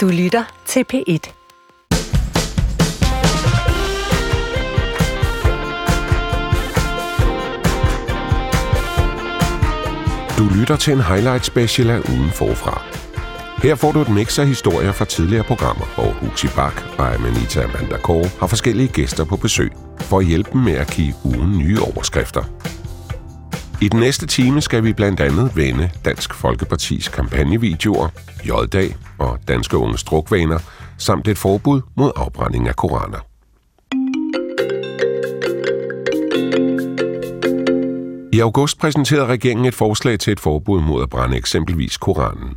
Du lytter til P1. Du lytter til en highlight special af Ugen Forfra. Her får du et mix af historier fra tidligere programmer, hvor Huxi Bak og Amanita Amanda Kåre har forskellige gæster på besøg for at hjælpe dem med at give ugen nye overskrifter. I den næste time skal vi blandt andet vende Dansk Folkepartis kampagnevideoer, J-dag og Danske unges drukvaner, samt et forbud mod afbrænding af koraner. I august præsenterede regeringen et forslag til et forbud mod at brænde eksempelvis Koranen.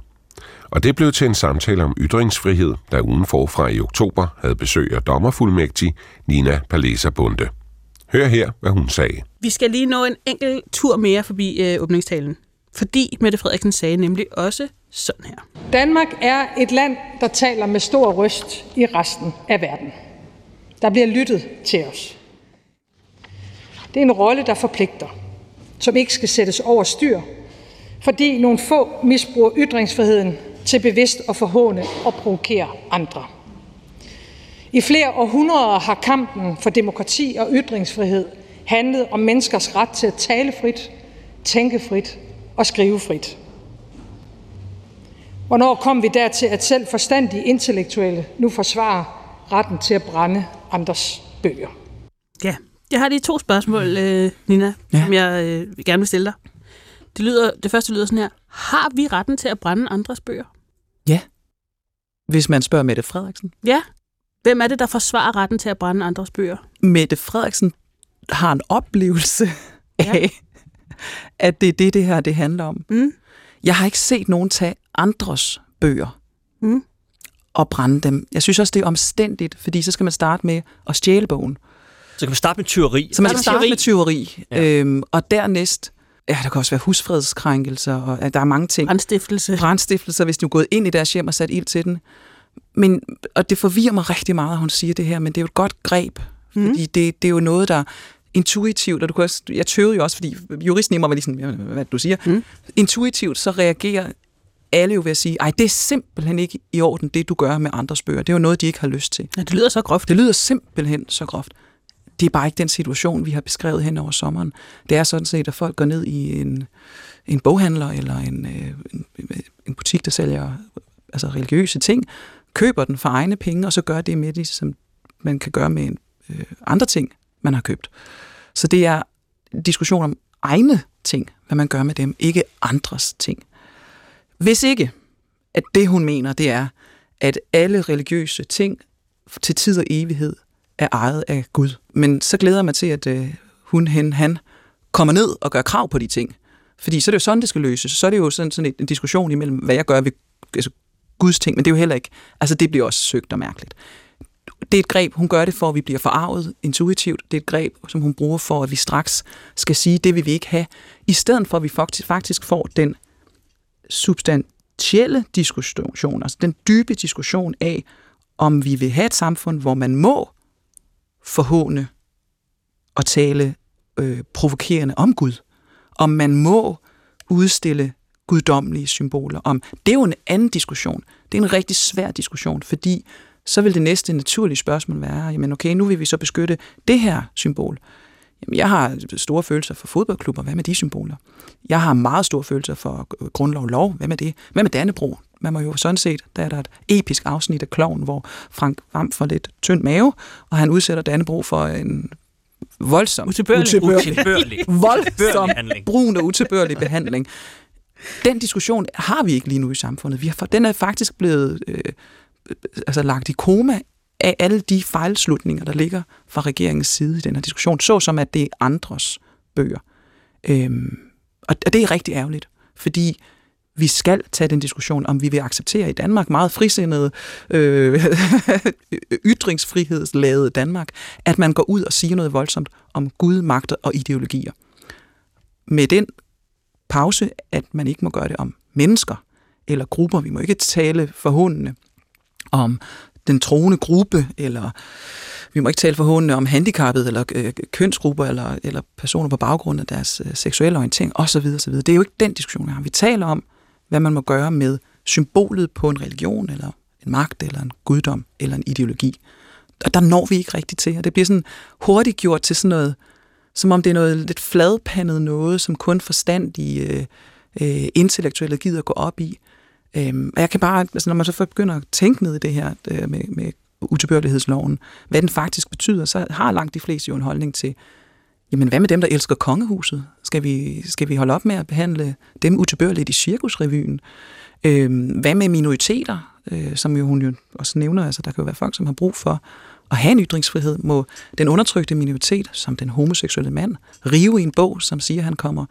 Og det blev til en samtale om ytringsfrihed, da ugen forfra i oktober havde besøg af dommerfuldmægtig Nina Palesa Bunde. Hør her, hvad hun sagde. Vi skal lige nå en enkelt tur mere forbi øh, åbningstalen. Fordi Mette Frederiksen sagde nemlig også sådan her. Danmark er et land, der taler med stor røst i resten af verden. Der bliver lyttet til os. Det er en rolle, der forpligter, som ikke skal sættes over styr, fordi nogle få misbruger ytringsfriheden til bevidst at forhåne og provokere andre. I flere århundreder har kampen for demokrati og ytringsfrihed handlet om menneskers ret til at tale frit, tænke frit og skrive frit. Hvornår kom vi dertil, at selv forstandige intellektuelle nu forsvarer retten til at brænde andres bøger? Ja, jeg har lige to spørgsmål, øh, Nina, ja. som jeg øh, gerne vil stille dig. Det, lyder, det første lyder sådan her. Har vi retten til at brænde andres bøger? Ja. Hvis man spørger Mette Frederiksen. Ja. Hvem er det, der forsvarer retten til at brænde andres bøger? Mette Frederiksen har en oplevelse ja. af, at det er det, det her det handler om. Mm. Jeg har ikke set nogen tage andres bøger Mm. og brænde dem. Jeg synes også, det er omstændigt, fordi så skal man starte med at stjæle bogen. Så kan vi starte med tyveri. Så man skal Starte med tyveri. Ja. Øhm, og dernæst, ja, der kan også være husfredskrænkelser, og ja, der er mange ting. Brandstiftelse. Brandstiftelser, hvis de er gået ind i deres hjem og sat ild til den. Men, og det forvirrer mig rigtig meget, at hun siger det her, men det er jo et godt greb, Mhm. fordi det, det er jo noget, der intuitivt, og du kan også, jeg tøvede jo også, fordi juristen i mig var lige sådan, "Jamen, hvad du siger, Mm. intuitivt så reagerer alle jo ved at sige, ej, det er simpelthen ikke i orden, det du gør med andres bøger. Det er jo noget, de ikke har lyst til. Ja, det lyder så groft. Det lyder simpelthen så groft. Det er bare ikke den situation, vi har beskrevet hen over sommeren. Det er sådan set, at folk går ned i en, en boghandler eller en, øh, en, en butik, der sælger altså religiøse ting, køber den for egne penge, og så gør det med det, som man kan gøre med en, øh, andre ting, man har købt. Så det er en diskussion om egne ting, hvad man gør med dem, ikke andres ting. Hvis ikke, at det hun mener, det er, at alle religiøse ting til tid og evighed er ejet af Gud. Men så glæder jeg mig til, at øh, hun, hen, han kommer ned og gør krav på de ting. Fordi så er det jo sådan, det skal løses. Så er det jo sådan, sådan en, en diskussion imellem, hvad jeg gør ved altså, Guds ting, men det er jo heller ikke, altså det bliver også søgt og mærkeligt. Det er et greb, hun gør det for, at vi bliver forarvet intuitivt. Det er et greb, som hun bruger for, at vi straks skal sige, det vil vi ikke have. I stedet for, at vi faktisk, faktisk får den substantielle diskussion, altså den dybe diskussion af, om vi vil have et samfund, hvor man må forhåne og tale øh, provokerende om Gud. Om man må udstille guddommelige symboler. Om Det er jo en anden diskussion. Det er en rigtig svær diskussion, fordi så vil det næste naturlige spørgsmål være, jamen okay, nu vil vi så beskytte det her symbol. Jamen, jeg har store følelser for fodboldklubber. Hvad med de symboler? Jeg har meget store følelser for grundlov og lov. Hvad med det? Hvad med Dannebro? Man må jo sådan set, der er der et episk afsnit af Kloven, hvor Frank Vam får lidt tynd mave, og han udsætter Dannebro for en voldsom, Utilbørlig. Utilbørlig. voldsom brun og utilbørlig behandling. Den diskussion har vi ikke lige nu i samfundet. Vi har, den er faktisk blevet øh, altså lagt i koma af alle de fejlslutninger, der ligger fra regeringens side i den her diskussion, såsom at det er andres bøger. Øhm, og og det er rigtig ærgerligt, fordi vi skal tage den diskussion, om vi vil acceptere i Danmark, meget frisindede, øh, ytringsfrihedsladede Danmark, at man går ud og siger noget voldsomt om Gud, magter og ideologier. Med den pause, at man ikke må gøre det om mennesker eller grupper. Vi må ikke tale forhåndende om den troende gruppe, eller vi må ikke tale forhåndende om handicappet, eller øh, kønsgrupper, eller, eller personer på baggrund af deres øh, seksuelle orientering, osv. osv. Det er jo ikke den diskussion, vi har. Vi taler om, hvad man må gøre med symbolet på en religion, eller en magt, eller en guddom, eller en ideologi. Og der når vi ikke rigtigt til, og det bliver sådan hurtigt gjort til sådan noget, som om det er noget lidt fladpandet noget, som kun forstandige øh, øh, intellektuelle gider gå op i. Øhm, og jeg kan bare, altså når man så begynder at tænke ned i det her øh, med, med utilbørlighedsloven, hvad den faktisk betyder, så har langt de fleste jo en holdning til, jamen hvad med dem, der elsker kongehuset? Skal vi, skal vi holde op med at behandle dem utilbørligt i cirkusrevyen? Øhm, hvad med minoriteter, øh, som jo hun jo også nævner, altså der kan jo være folk, som har brug for at have en ytringsfrihed, må den undertrykte minoritet, som den homoseksuelle mand, rive i en bog, som siger, at han kommer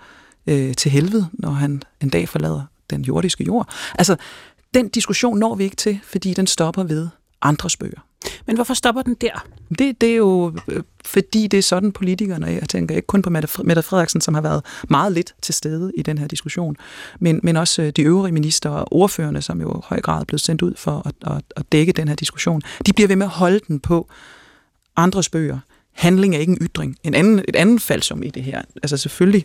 øh, til helvede, når han en dag forlader den jordiske jord. Altså, den diskussion når vi ikke til, fordi den stopper ved andres bøger. Men hvorfor stopper den der? Det, det er jo, øh, fordi det er sådan politikerne, jeg tænker ikke kun på Mette Frederiksen, som har været meget lidt til stede i den her diskussion, men, men også øh, de øvrige minister og ordførende, som jo i høj grad er blevet sendt ud for at, at, at dække den her diskussion. De bliver ved med at holde den på andres bøger. Handling er ikke en ytring. En anden, et andet faldsum i det her. Altså selvfølgelig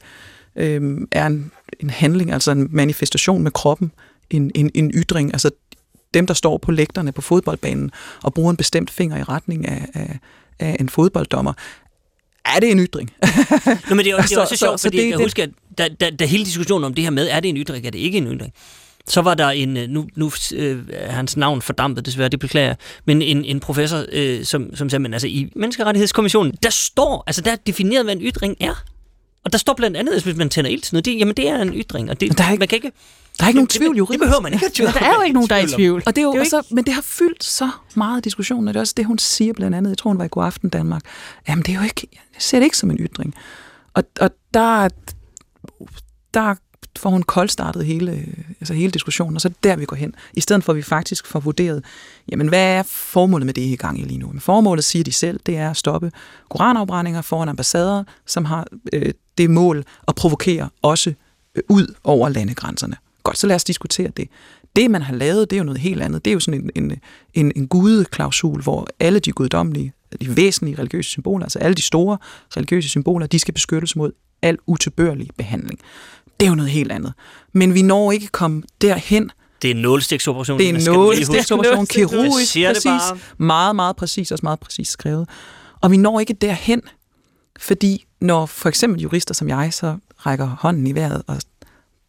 øh, er en, en handling, altså en manifestation med kroppen, en, en, en ytring. Altså dem, der står på lægterne på fodboldbanen og bruger en bestemt finger i retning af, af, af en fodbolddommer, er det en ytring? Nå, men det er, også, det er også så, sjovt, så, fordi så det, jeg det, husker, at da, da, da hele diskussionen om det her med, er det en ytring, er det ikke en ytring, så var der en, øh, nu, nu øh, er hans navn fordampet desværre, det beklager jeg, men en, en professor, øh, som, som sagde, men altså i Menneskerettighedskommissionen, der står, altså der er defineret, hvad en ytring er. Og der står blandt andet, hvis man tænder ild til noget, det, jamen det er en ytring, og det, der er ikke, man kan ikke... Der er ikke nogen tvivl, jo. Det behøver man ikke at tvivl Der er jo ikke nogen, der er i tvivl. Og det er jo, det er jo ikke... så, men det har fyldt så meget diskussion, og det er også det, hun siger blandt andet, jeg tror, hun var i God Aften Danmark. Jamen, det er jo ikke, jeg ser det ikke som en ytring. Og, og der, der får hun koldstartet hele, altså hele diskussionen, og så er det der, vi går hen. I stedet for, at vi faktisk får vurderet, jamen hvad er formålet med det, I i gang i lige nu? Men formålet, siger de selv, det er at stoppe koranafbrændinger foran ambassader, som har øh, det mål at provokere også øh, ud over landegrænserne. Godt, så lad os diskutere det. Det, man har lavet, det er jo noget helt andet. Det er jo sådan en, en, en, en gudeklausul, hvor alle de guddommelige, de væsentlige religiøse symboler, altså alle de store religiøse symboler, de skal beskyttes mod al utilbørlig behandling. Det er jo noget helt andet. Men vi når ikke komme derhen. Det er en nålstiksoperation. Det er en nålstiksoperation, kirurgisk, præcis. Meget, meget præcis, også meget præcis skrevet. Og vi når ikke derhen, fordi når for eksempel jurister som jeg så rækker hånden i vejret og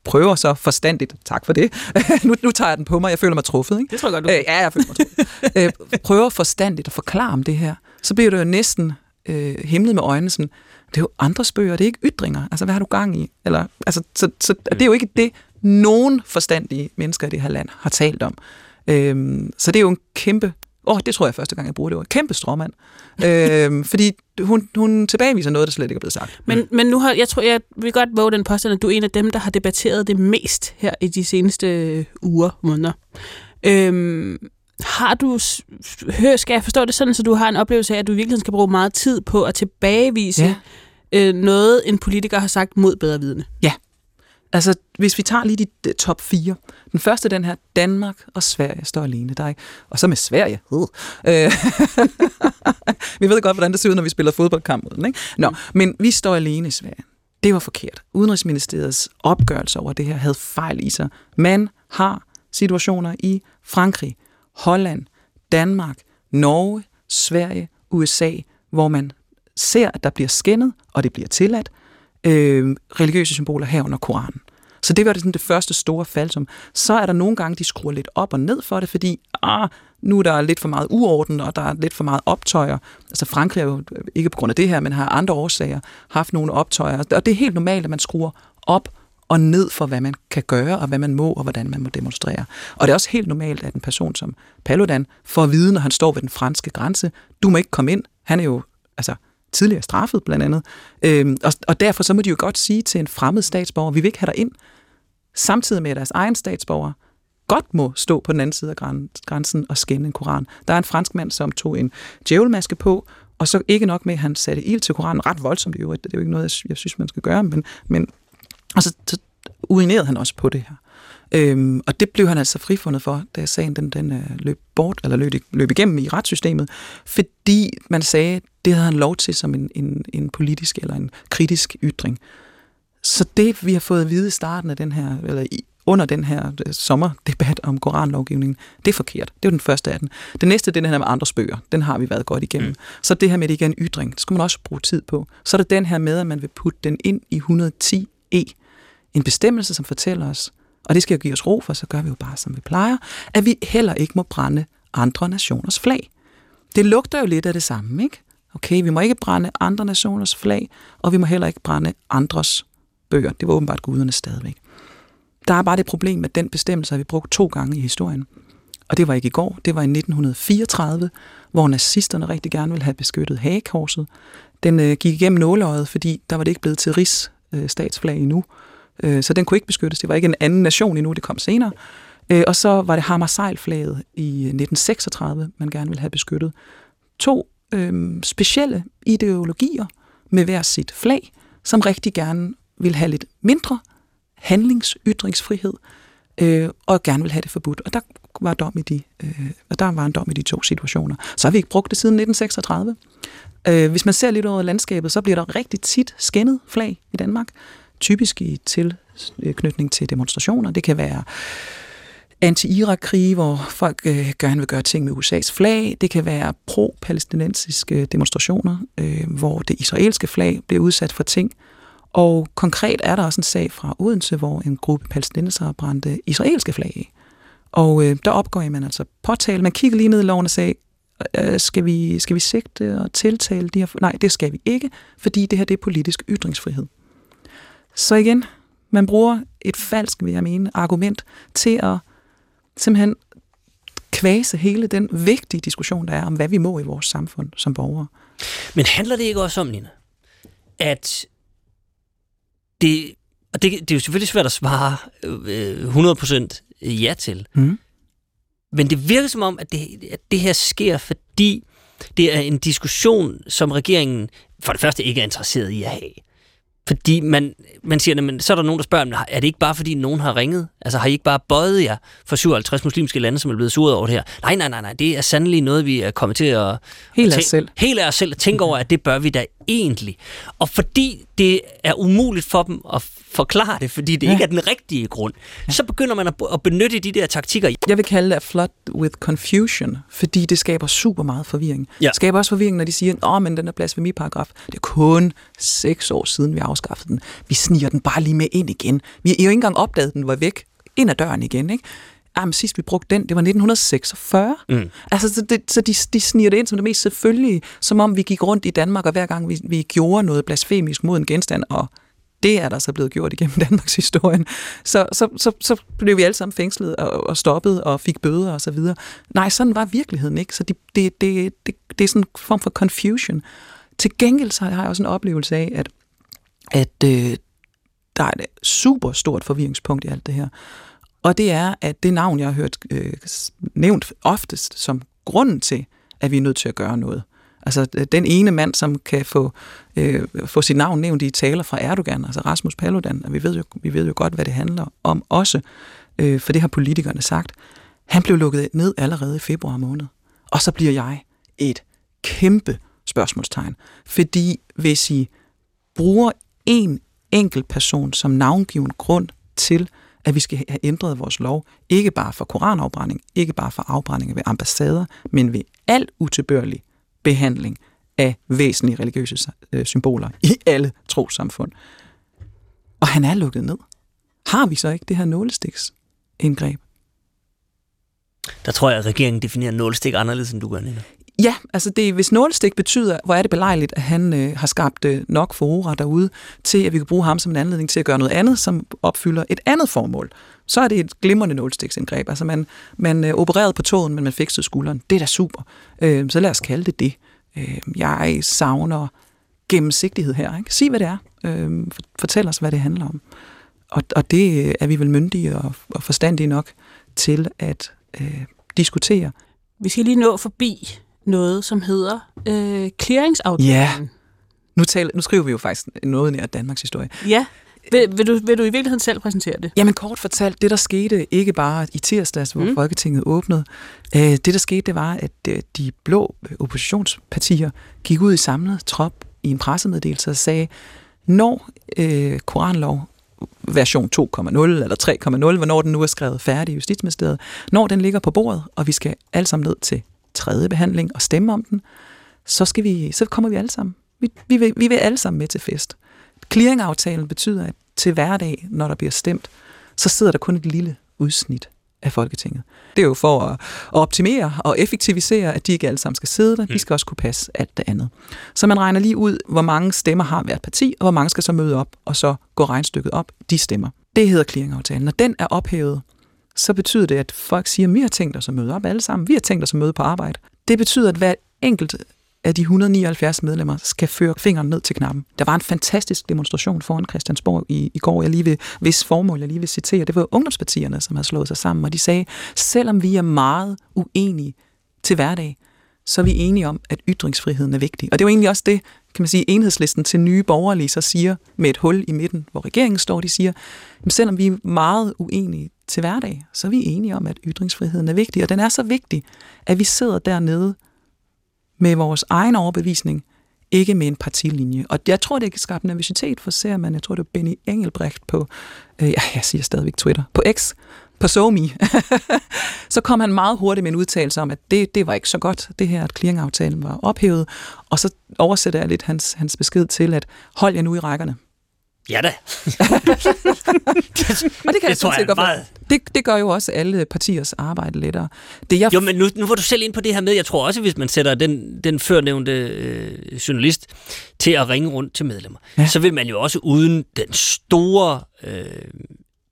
prøver så forstandigt, tak for det, nu, nu tager jeg den på mig, jeg føler mig truffet. Ikke? Det tror jeg godt, du øh, Ja, jeg føler mig truffet. øh, prøver forstandigt at forklare om det her, så bliver det jo næsten øh, himlet med øjnene sådan, det er jo andre bøger, det er ikke ytringer. Altså, hvad har du gang i? Eller, altså, så, så det er jo ikke det, nogen forstandige mennesker i det her land har talt om. Øhm, så det er jo en kæmpe Åh, oh, det tror jeg første gang, jeg bruger det ord. Kæmpe stråmand. øhm, fordi hun, hun tilbageviser noget, der slet ikke er blevet sagt. Men, men nu har, jeg tror, jeg vil godt våge den påstand, at du er en af dem, der har debatteret det mest her i de seneste uger, måneder. Øhm, har du, hør, skal jeg forstå det sådan, så du har en oplevelse af, at du virkelig skal bruge meget tid på at tilbagevise ja. øh, noget, en politiker har sagt mod bedre vidne? Ja. Altså, hvis vi tager lige de, top 4. Den første, den her, Danmark og Sverige står alene. Der er ikke, og så med Sverige. Uh. vi ved godt, hvordan det ser ud, når vi spiller fodboldkamp mod den. Ikke? Nå, mm. men vi står alene i Sverige. Det var forkert. Udenrigsministeriets opgørelse over det her havde fejl i sig. Man har situationer i Frankrig, Holland, Danmark, Norge, Sverige, USA, hvor man ser, at der bliver skændet, og det bliver tilladt, øh, religiøse symboler herunder Koranen. Så det var det, sådan det første store fald, som så er der nogle gange, de skruer lidt op og ned for det, fordi ah, nu er der lidt for meget uorden, og der er lidt for meget optøjer. Altså Frankrig er jo øh, ikke på grund af det her, men har andre årsager haft nogle optøjer. Og det er helt normalt, at man skruer op og ned for, hvad man kan gøre, og hvad man må, og hvordan man må demonstrere. Og det er også helt normalt, at en person som Paludan får at vide, når han står ved den franske grænse, du må ikke komme ind. Han er jo altså, tidligere straffet, blandt andet. Øhm, og, og derfor så må de jo godt sige til en fremmed statsborger, vi vil ikke have dig ind, samtidig med at deres egen statsborger godt må stå på den anden side af grænsen og skænde en koran. Der er en fransk mand, som tog en djævelmaske på, og så ikke nok med, at han satte ild til koranen, ret voldsomt i øvrigt, det er jo ikke noget, jeg synes, man skal gøre, men, men og så, så urinerede han også på det her. Øhm, og det blev han altså frifundet for, da sagen den, den uh, løb bort, eller løb, løb igennem i retssystemet, fordi man sagde, det havde han lov til som en, en, en politisk eller en kritisk ytring. Så det, vi har fået at vide i starten af den her, eller i, under den her øh, sommerdebat om koranlovgivningen. Det er forkert. Det er den første af den. Det næste, det er den her med andres bøger. Den har vi været godt igennem. Mm. Så det her med, at det ikke er en ytring, det skal man også bruge tid på. Så er det den her med, at man vil putte den ind i 110e. En bestemmelse, som fortæller os, og det skal jo give os ro for, så gør vi jo bare, som vi plejer, at vi heller ikke må brænde andre nationers flag. Det lugter jo lidt af det samme, ikke? Okay, vi må ikke brænde andre nationers flag, og vi må heller ikke brænde andres bøger. Det var åbenbart guderne stadigvæk. Der er bare det problem, at den bestemmelse har vi brugt to gange i historien. Og det var ikke i går, det var i 1934, hvor nazisterne rigtig gerne ville have beskyttet hagekorset. Den øh, gik igennem nåleøjet, fordi der var det ikke blevet til rigs øh, statsflag endnu. Øh, så den kunne ikke beskyttes. Det var ikke en anden nation endnu, det kom senere. Øh, og så var det Hammersejl-flaget i øh, 1936, man gerne ville have beskyttet. To øh, specielle ideologier med hver sit flag, som rigtig gerne vil have lidt mindre handlingsytringsfrihed, øh, og gerne vil have det forbudt. Og der var, dom i de, øh, og der var en dom i de to situationer. Så har vi ikke brugt det siden 1936. Øh, hvis man ser lidt over landskabet, så bliver der rigtig tit skændet flag i Danmark. Typisk i tilknytning til demonstrationer. Det kan være anti-Irak-krige, hvor folk øh, gerne vil gøre ting med USA's flag. Det kan være pro-palæstinensiske øh, demonstrationer, øh, hvor det israelske flag bliver udsat for ting. Og konkret er der også en sag fra Odense, hvor en gruppe palæstinensere brændte israelske flag af. Og øh, der opgår man altså påtale. Man kigger lige ned i loven og sagde, øh, skal, vi, skal vi sigte og tiltale de her? Nej, det skal vi ikke, fordi det her det er politisk ytringsfrihed. Så igen, man bruger et falsk, vil jeg mene, argument til at simpelthen kvæse hele den vigtige diskussion, der er om, hvad vi må i vores samfund som borgere. Men handler det ikke også om, Nina, at det, og det, det er jo selvfølgelig svært at svare øh, 100% ja til, mm. men det virker som om, at det, at det her sker, fordi det er en diskussion, som regeringen for det første ikke er interesseret i at have. Fordi man, man siger, men så er der nogen, der spørger, er det ikke bare fordi nogen har ringet? Altså har I ikke bare bøjet jer for 57 muslimske lande, som er blevet suret over det her? Nej, nej, nej, nej, det er sandelig noget, vi er kommet til at... Helt af os selv. Helt af os selv at tænke over, at det bør vi da egentlig. Og fordi det er umuligt for dem at forklare det, fordi det ja. ikke er den rigtige grund, ja. så begynder man at benytte de der taktikker. Jeg vil kalde det flood with confusion, fordi det skaber super meget forvirring. Ja. Det skaber også forvirring, når de siger, åh, men den der blasfemiparagraf, det er kun seks år siden, vi afskaffede den. Vi sniger den bare lige med ind igen. Vi har jo ikke engang opdaget, den var væk ind ad døren igen, ikke? Jamen, sidst vi brugte den, det var 1946. Mm. Altså, så, det, så de, de sniger det ind som det mest selvfølgelige, som om vi gik rundt i Danmark, og hver gang vi, vi gjorde noget blasfemisk mod en genstand, og det er der så blevet gjort igennem Danmarks historien. Så, så, så, så blev vi alle sammen fængslet og, og stoppet og fik bøder og så videre. Nej, sådan var virkeligheden ikke. Så det, det, det, det, det er sådan en form for confusion. Til gengæld så har jeg også en oplevelse af, at, at øh, der er et super stort forvirringspunkt i alt det her. Og det er, at det navn, jeg har hørt øh, nævnt oftest som grunden til, at vi er nødt til at gøre noget. Altså øh, den ene mand, som kan få, øh, få sit navn nævnt i taler fra Erdogan, altså Rasmus Paludan, og vi ved jo, vi ved jo godt, hvad det handler om også, øh, for det har politikerne sagt. Han blev lukket ned allerede i februar måned. Og så bliver jeg et kæmpe spørgsmålstegn. Fordi hvis I bruger en enkelt person som navngiven grund til, at vi skal have ændret vores lov, ikke bare for koranafbrænding, ikke bare for afbrænding ved ambassader, men ved alt utilbørlig behandling af væsentlige religiøse øh, symboler i alle trosamfund. Og han er lukket ned. Har vi så ikke det her nålestiks indgreb? Der tror jeg, at regeringen definerer nålestik anderledes, end du gør, Nina. Ja, altså det, hvis nålestik betyder, hvor er det belejligt, at han øh, har skabt øh, nok forora derude, til at vi kan bruge ham som en anledning til at gøre noget andet, som opfylder et andet formål, så er det et glimrende nålestiksindgreb. Altså man, man øh, opererede på tåen, men man fikset skulderen. Det er da super. Øh, så lad os kalde det det. Øh, jeg savner gennemsigtighed her. Ikke? Sig, hvad det er. Øh, fortæl os, hvad det handler om. Og, og det er vi vel myndige og, og forstandige nok til at øh, diskutere. Vi skal lige nå forbi noget, som hedder øh, clearingsaftalen. Ja, nu, taler, nu skriver vi jo faktisk noget nær Danmarks historie. Ja, vil, vil, du, vil du i virkeligheden selv præsentere det? Jamen kort fortalt, det der skete ikke bare i tirsdags, hvor mm. Folketinget åbnede. Øh, det der skete, det var, at øh, de blå oppositionspartier gik ud i samlet trop i en pressemeddelelse og sagde, når øh, koranlov version 2.0 eller 3.0, hvornår den nu er skrevet færdig i Justitsministeriet, når den ligger på bordet, og vi skal alle sammen ned til tredje behandling og stemme om den, så, skal vi, så kommer vi alle sammen. Vi, vi, vil, vi vil alle sammen med til fest. Clearingaftalen betyder, at til hverdag, når der bliver stemt, så sidder der kun et lille udsnit af Folketinget. Det er jo for at optimere og effektivisere, at de ikke alle sammen skal sidde der. De mm. skal også kunne passe alt det andet. Så man regner lige ud, hvor mange stemmer har hvert parti, og hvor mange skal så møde op, og så gå regnstykket op, de stemmer. Det hedder clearingaftalen. Når den er ophævet, så betyder det, at folk siger, at vi har tænkt os at møde op alle sammen. Vi har tænkt os at møde på arbejde. Det betyder, at hver enkelt af de 179 medlemmer skal føre fingeren ned til knappen. Der var en fantastisk demonstration foran Christiansborg i, i går, jeg lige vil, hvis formål jeg lige vil citere. Det var ungdomspartierne, som havde slået sig sammen, og de sagde, selvom vi er meget uenige til hverdag, så er vi enige om, at ytringsfriheden er vigtig. Og det er jo egentlig også det, kan man sige, enhedslisten til nye borgerlige så siger med et hul i midten, hvor regeringen står, de siger, at selvom vi er meget uenige til hverdag, så er vi enige om, at ytringsfriheden er vigtig. Og den er så vigtig, at vi sidder dernede med vores egen overbevisning, ikke med en partilinje. Og jeg tror, det kan skabe nervøsitet for ser man, jeg tror, det er Benny Engelbrecht på, øh, jeg siger stadigvæk Twitter, på X, på SoMe, så kom han meget hurtigt med en udtalelse om, at det, det var ikke så godt, det her, at clearingaftalen var ophævet, og så oversætter jeg lidt hans, hans besked til, at hold jer nu i rækkerne. Ja da. og det kan det, jeg, jeg godt meget... det, det gør jo også alle partiers arbejde lettere. Det, jeg... Jo, men nu, nu var du selv ind på det her med, jeg tror også, hvis man sætter den, den førnævnte øh, journalist til at ringe rundt til medlemmer, ja. så vil man jo også uden den store, øh,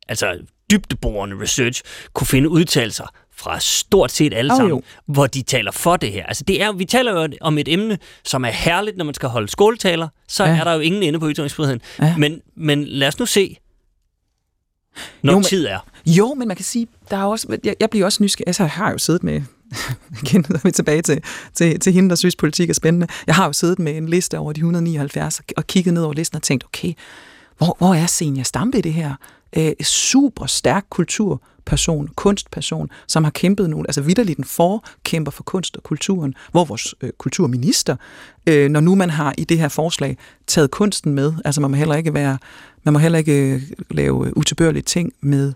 altså dybdeborende research, kunne finde udtalelser fra stort set alle oh, sammen, jo. hvor de taler for det her. Altså det er, vi taler jo om et emne, som er herligt, når man skal holde skåltaler, så ja. er der jo ingen ende på ytringsfriheden. Ja. Men, men lad os nu se, når jo, tid er. Jo, men man kan sige, der er også, jeg, jeg bliver også nysgerrig. Altså, jeg har jo siddet med, igen er vi tilbage til, til, til hende, der synes, politik er spændende. Jeg har jo siddet med en liste over de 179 og kigget ned over listen og tænkt, okay, hvor, hvor er Senior Stampe i det her? Øh, super stærk kulturperson, kunstperson, som har kæmpet nogle, altså vidderligt en forkæmper for kunst og kulturen, hvor vores øh, kulturminister, øh, når nu man har i det her forslag taget kunsten med, altså man må heller ikke være, man må heller ikke øh, lave utilbørlige ting med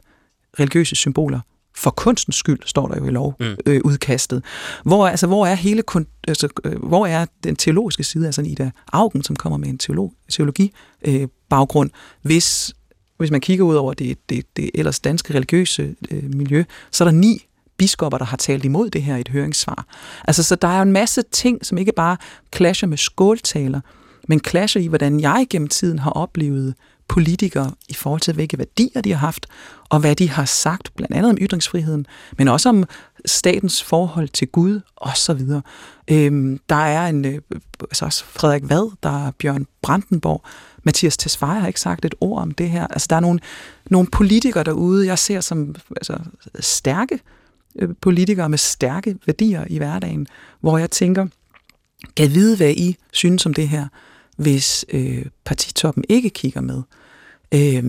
religiøse symboler, for kunstens skyld, står der jo i lovudkastet. Mm. Øh, hvor, altså, hvor er hele kun, altså, øh, hvor er den teologiske side, altså Ida Augen, som kommer med en teolog, teologi øh, baggrund, hvis hvis man kigger ud over det, det, det ellers danske religiøse øh, miljø, så er der ni biskopper, der har talt imod det her i et høringssvar. Altså, så der er jo en masse ting, som ikke bare clasher med skåltaler, men clasher i, hvordan jeg gennem tiden har oplevet politikere i forhold til, hvilke værdier de har haft, og hvad de har sagt, blandt andet om ytringsfriheden, men også om statens forhold til Gud, og så videre. Øhm, der er en, øh, altså også Frederik Vad, der er Bjørn Brandenborg, Mathias Tesfaye har ikke sagt et ord om det her. Altså, der er nogle, nogle politikere derude, jeg ser som altså, stærke øh, politikere med stærke værdier i hverdagen, hvor jeg tænker, kan vide, hvad I synes om det her, hvis øh, partitoppen ikke kigger med. Øh,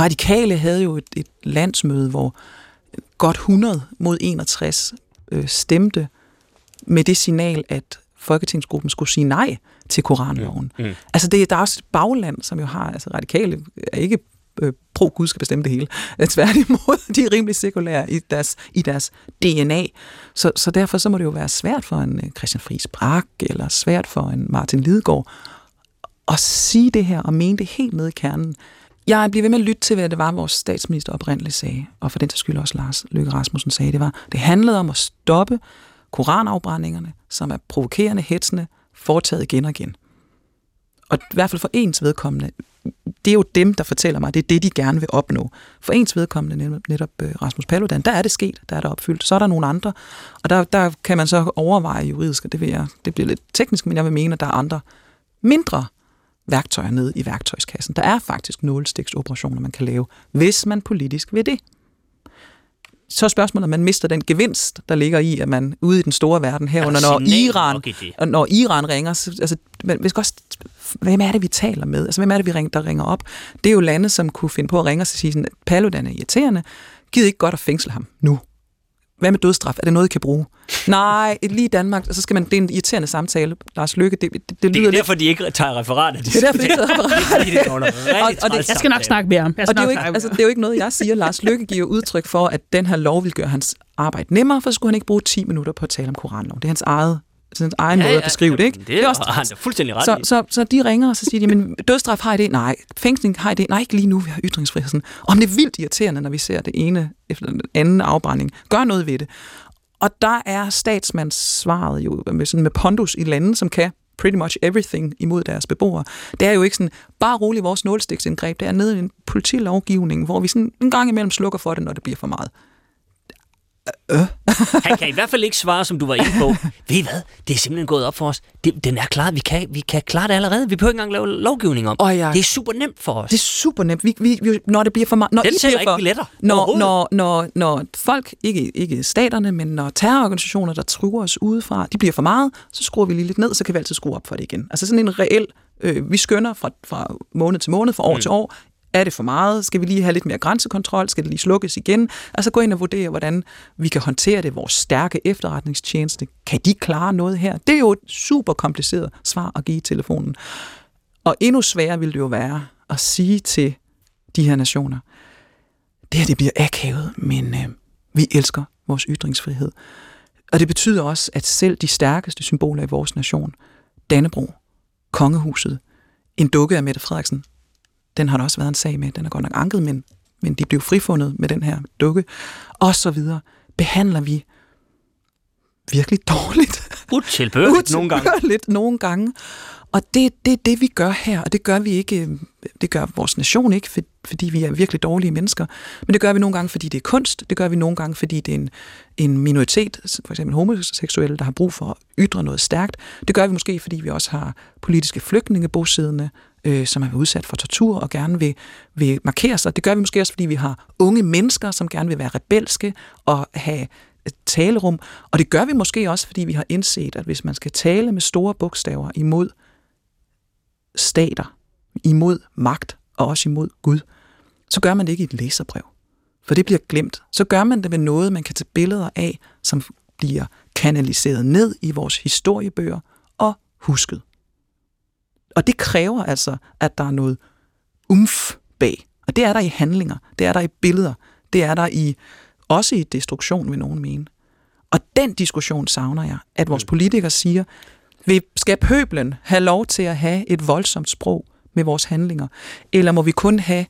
Radikale havde jo et, et landsmøde, hvor godt 100 mod 61 øh, stemte med det signal, at Folketingsgruppen skulle sige nej til koranloven. Mm. Mm. Altså det, der er også et bagland, som jo har, altså radikale er ikke øh, pro-Gud skal bestemme det hele. Tværtimod, de er rimelig sekulære i deres, i deres DNA. Så, så derfor så må det jo være svært for en øh, Christian Friis Brak, eller svært for en Martin Lidegaard, at sige det her og mene det helt ned i kernen. Jeg bliver ved med at lytte til, hvad det var, vores statsminister oprindeligt sagde, og for den til skyld også Lars Løkke Rasmussen sagde, det var, det handlede om at stoppe koranafbrændingerne, som er provokerende, hetsende, foretaget igen og igen. Og i hvert fald for ens vedkommende, det er jo dem, der fortæller mig, det er det, de gerne vil opnå. For ens vedkommende, netop, øh, Rasmus Paludan, der er det sket, der er det opfyldt. Så er der nogle andre, og der, der kan man så overveje juridisk, og det, vil jeg, det bliver lidt teknisk, men jeg vil mene, at der er andre mindre værktøjer nede i værktøjskassen. Der er faktisk nålestiksoperationer, man kan lave, hvis man politisk vil det så er spørgsmålet, om man mister den gevinst, der ligger i, at man ude i den store verden herunder, når Iran, når Iran ringer, så, altså, man, vi skal også, hvem er det, vi taler med? Altså, hvem er det, vi ringer, der ringer op? Det er jo lande, som kunne finde på at ringe og sige, sådan, Paludan er irriterende, gider ikke godt at fængsle ham nu. Hvad med dødstraf? Er det noget, I kan bruge? Nej, lige i Danmark, så skal man, det er en irriterende samtale. Lars Lykke, det, det, det, det lyder det er derfor, lidt... de ikke tager referater. Det er derfor, de ikke tager referater. og, og det, jeg skal nok snakke mere om. Og det er, jo ikke, altså, det er jo ikke noget, jeg siger. Lars Lykke giver udtryk for, at den her lov vil gøre hans arbejde nemmere, for så skulle han ikke bruge 10 minutter på at tale om koranlov. Det er hans eget sin egen ja, måde at beskrive det, ikke? Det det er også, han er fuldstændig ret så, så, så, så de ringer, og så siger de, men dødstraf har I det? Nej. Fængsling har I det? Nej, ikke lige nu, vi har ytringsfrihed. Og det er vildt irriterende, når vi ser det ene efter den anden afbrænding. Gør noget ved det. Og der er statsmandssvaret jo med, sådan med pondus i lande, som kan pretty much everything imod deres beboere. Det er jo ikke sådan, bare roligt vores nålstiksindgreb, det er nede i en politilovgivning, hvor vi sådan en gang imellem slukker for det, når det bliver for meget. Øh. Han kan i hvert fald ikke svare, som du var inde på. Ved I hvad? Det er simpelthen gået op for os. Det, den er klar. Vi kan, vi kan klare det allerede. Vi behøver ikke engang lave lovgivning om. Oh, ja. Det er super nemt for os. Det er super nemt. Vi, vi, vi, når det bliver for meget... Når den I bliver for, ikke billetter. Når, når, når, når folk, ikke, ikke staterne, men når terrororganisationer, der truer os udefra, de bliver for meget, så skruer vi lige lidt ned, så kan vi altid skrue op for det igen. Altså sådan en reel øh, vi skønner fra, fra måned til måned, fra år mm. til år, er det for meget? Skal vi lige have lidt mere grænsekontrol? Skal det lige slukkes igen? Altså gå ind og vurdere, hvordan vi kan håndtere det. Vores stærke efterretningstjeneste. Kan de klare noget her? Det er jo et super kompliceret svar at give i telefonen. Og endnu sværere ville det jo være at sige til de her nationer, det her det bliver akavet, men øh, vi elsker vores ytringsfrihed. Og det betyder også, at selv de stærkeste symboler i vores nation, Dannebro, kongehuset, en dukke af Mette Frederiksen, den har der også været en sag med. Den er godt nok anket, men, men de blev frifundet med den her dukke. Og så videre. Behandler vi virkelig dårligt. Utilbørligt nogle gange. Utilbørligt nogle gange. Og det er det, det, vi gør her, og det gør vi ikke, det gør vores nation ikke, for, fordi vi er virkelig dårlige mennesker, men det gør vi nogle gange, fordi det er kunst, det gør vi nogle gange, fordi det er en, en minoritet, for eksempel homoseksuelle, der har brug for at ytre noget stærkt. Det gør vi måske, fordi vi også har politiske flygtninge bosiddende, øh, som er udsat for tortur og gerne vil, vil markere sig. Det gør vi måske også, fordi vi har unge mennesker, som gerne vil være rebelske og have et talerum. Og det gør vi måske også, fordi vi har indset, at hvis man skal tale med store bogstaver imod stater, imod magt og også imod Gud, så gør man det ikke i et læserbrev. For det bliver glemt. Så gør man det med noget, man kan tage billeder af, som bliver kanaliseret ned i vores historiebøger og husket. Og det kræver altså, at der er noget umf bag. Og det er der i handlinger, det er der i billeder, det er der i også i destruktion, vil nogen mene. Og den diskussion savner jeg, at vores mm. politikere siger, vi skal pøblen have lov til at have et voldsomt sprog med vores handlinger, eller må vi kun have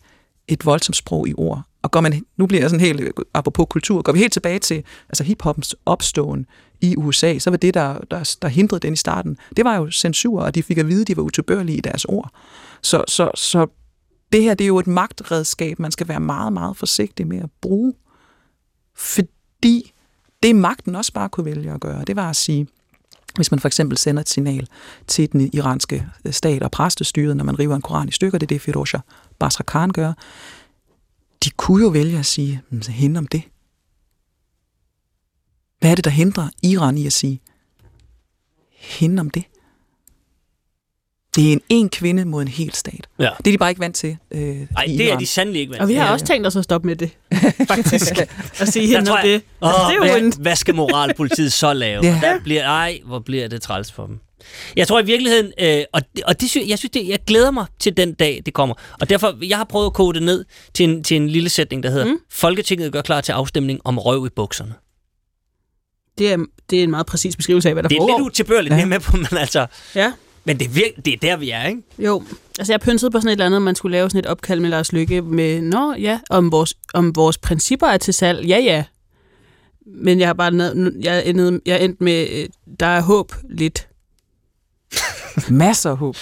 et voldsomt sprog i ord? Og går man, nu bliver jeg sådan helt, apropos kultur, går vi helt tilbage til altså hiphoppens opståen i USA, så var det, der, der, der hindrede den i starten, det var jo censur, og de fik at vide, at de var utilbørlige i deres ord. Så, så, så det her, det er jo et magtredskab, man skal være meget, meget forsigtig med at bruge. Fordi det magten også bare kunne vælge at gøre, det var at sige, hvis man for eksempel sender et signal til den iranske stat og præstestyret, når man river en koran i stykker, det er det Firouzja Basra Khan gør, de kunne jo vælge at sige, hende om det. Hvad er det, der hindrer Iran i at sige, hende om det? Det er en en kvinde mod en hel stat. Ja. Det er de bare ikke vant til. Øh, Nej, det er de sandelig ikke vant til. Og vi har ja, også tænkt os at stoppe med det, faktisk. at sige hende om det. Åh, altså, det er jo hvad, en... hvad skal moralpolitiet så lave? ja. Der bliver, ej, hvor bliver det træls for dem. Jeg tror i virkeligheden, øh, og, og det, jeg synes, det, jeg glæder mig til den dag, det kommer. Og derfor, jeg har prøvet at kode det ned til en, til en lille sætning, der hedder, mm. Folketinget gør klar til afstemning om røv i bukserne. Det er, det er en meget præcis beskrivelse af, hvad der foregår. Det er foregår. lidt utilbørligt, ja. med på, men altså... Ja. Men det er, virke, det er der, vi er, ikke? Jo. Altså, jeg pyntede på sådan et eller andet, man skulle lave sådan et opkald med Lars Lykke med, nå ja, om vores, om vores principper er til salg. Ja, ja. Men jeg har bare jeg endt, jeg endt med, øh, der er håb lidt. Masser af håb.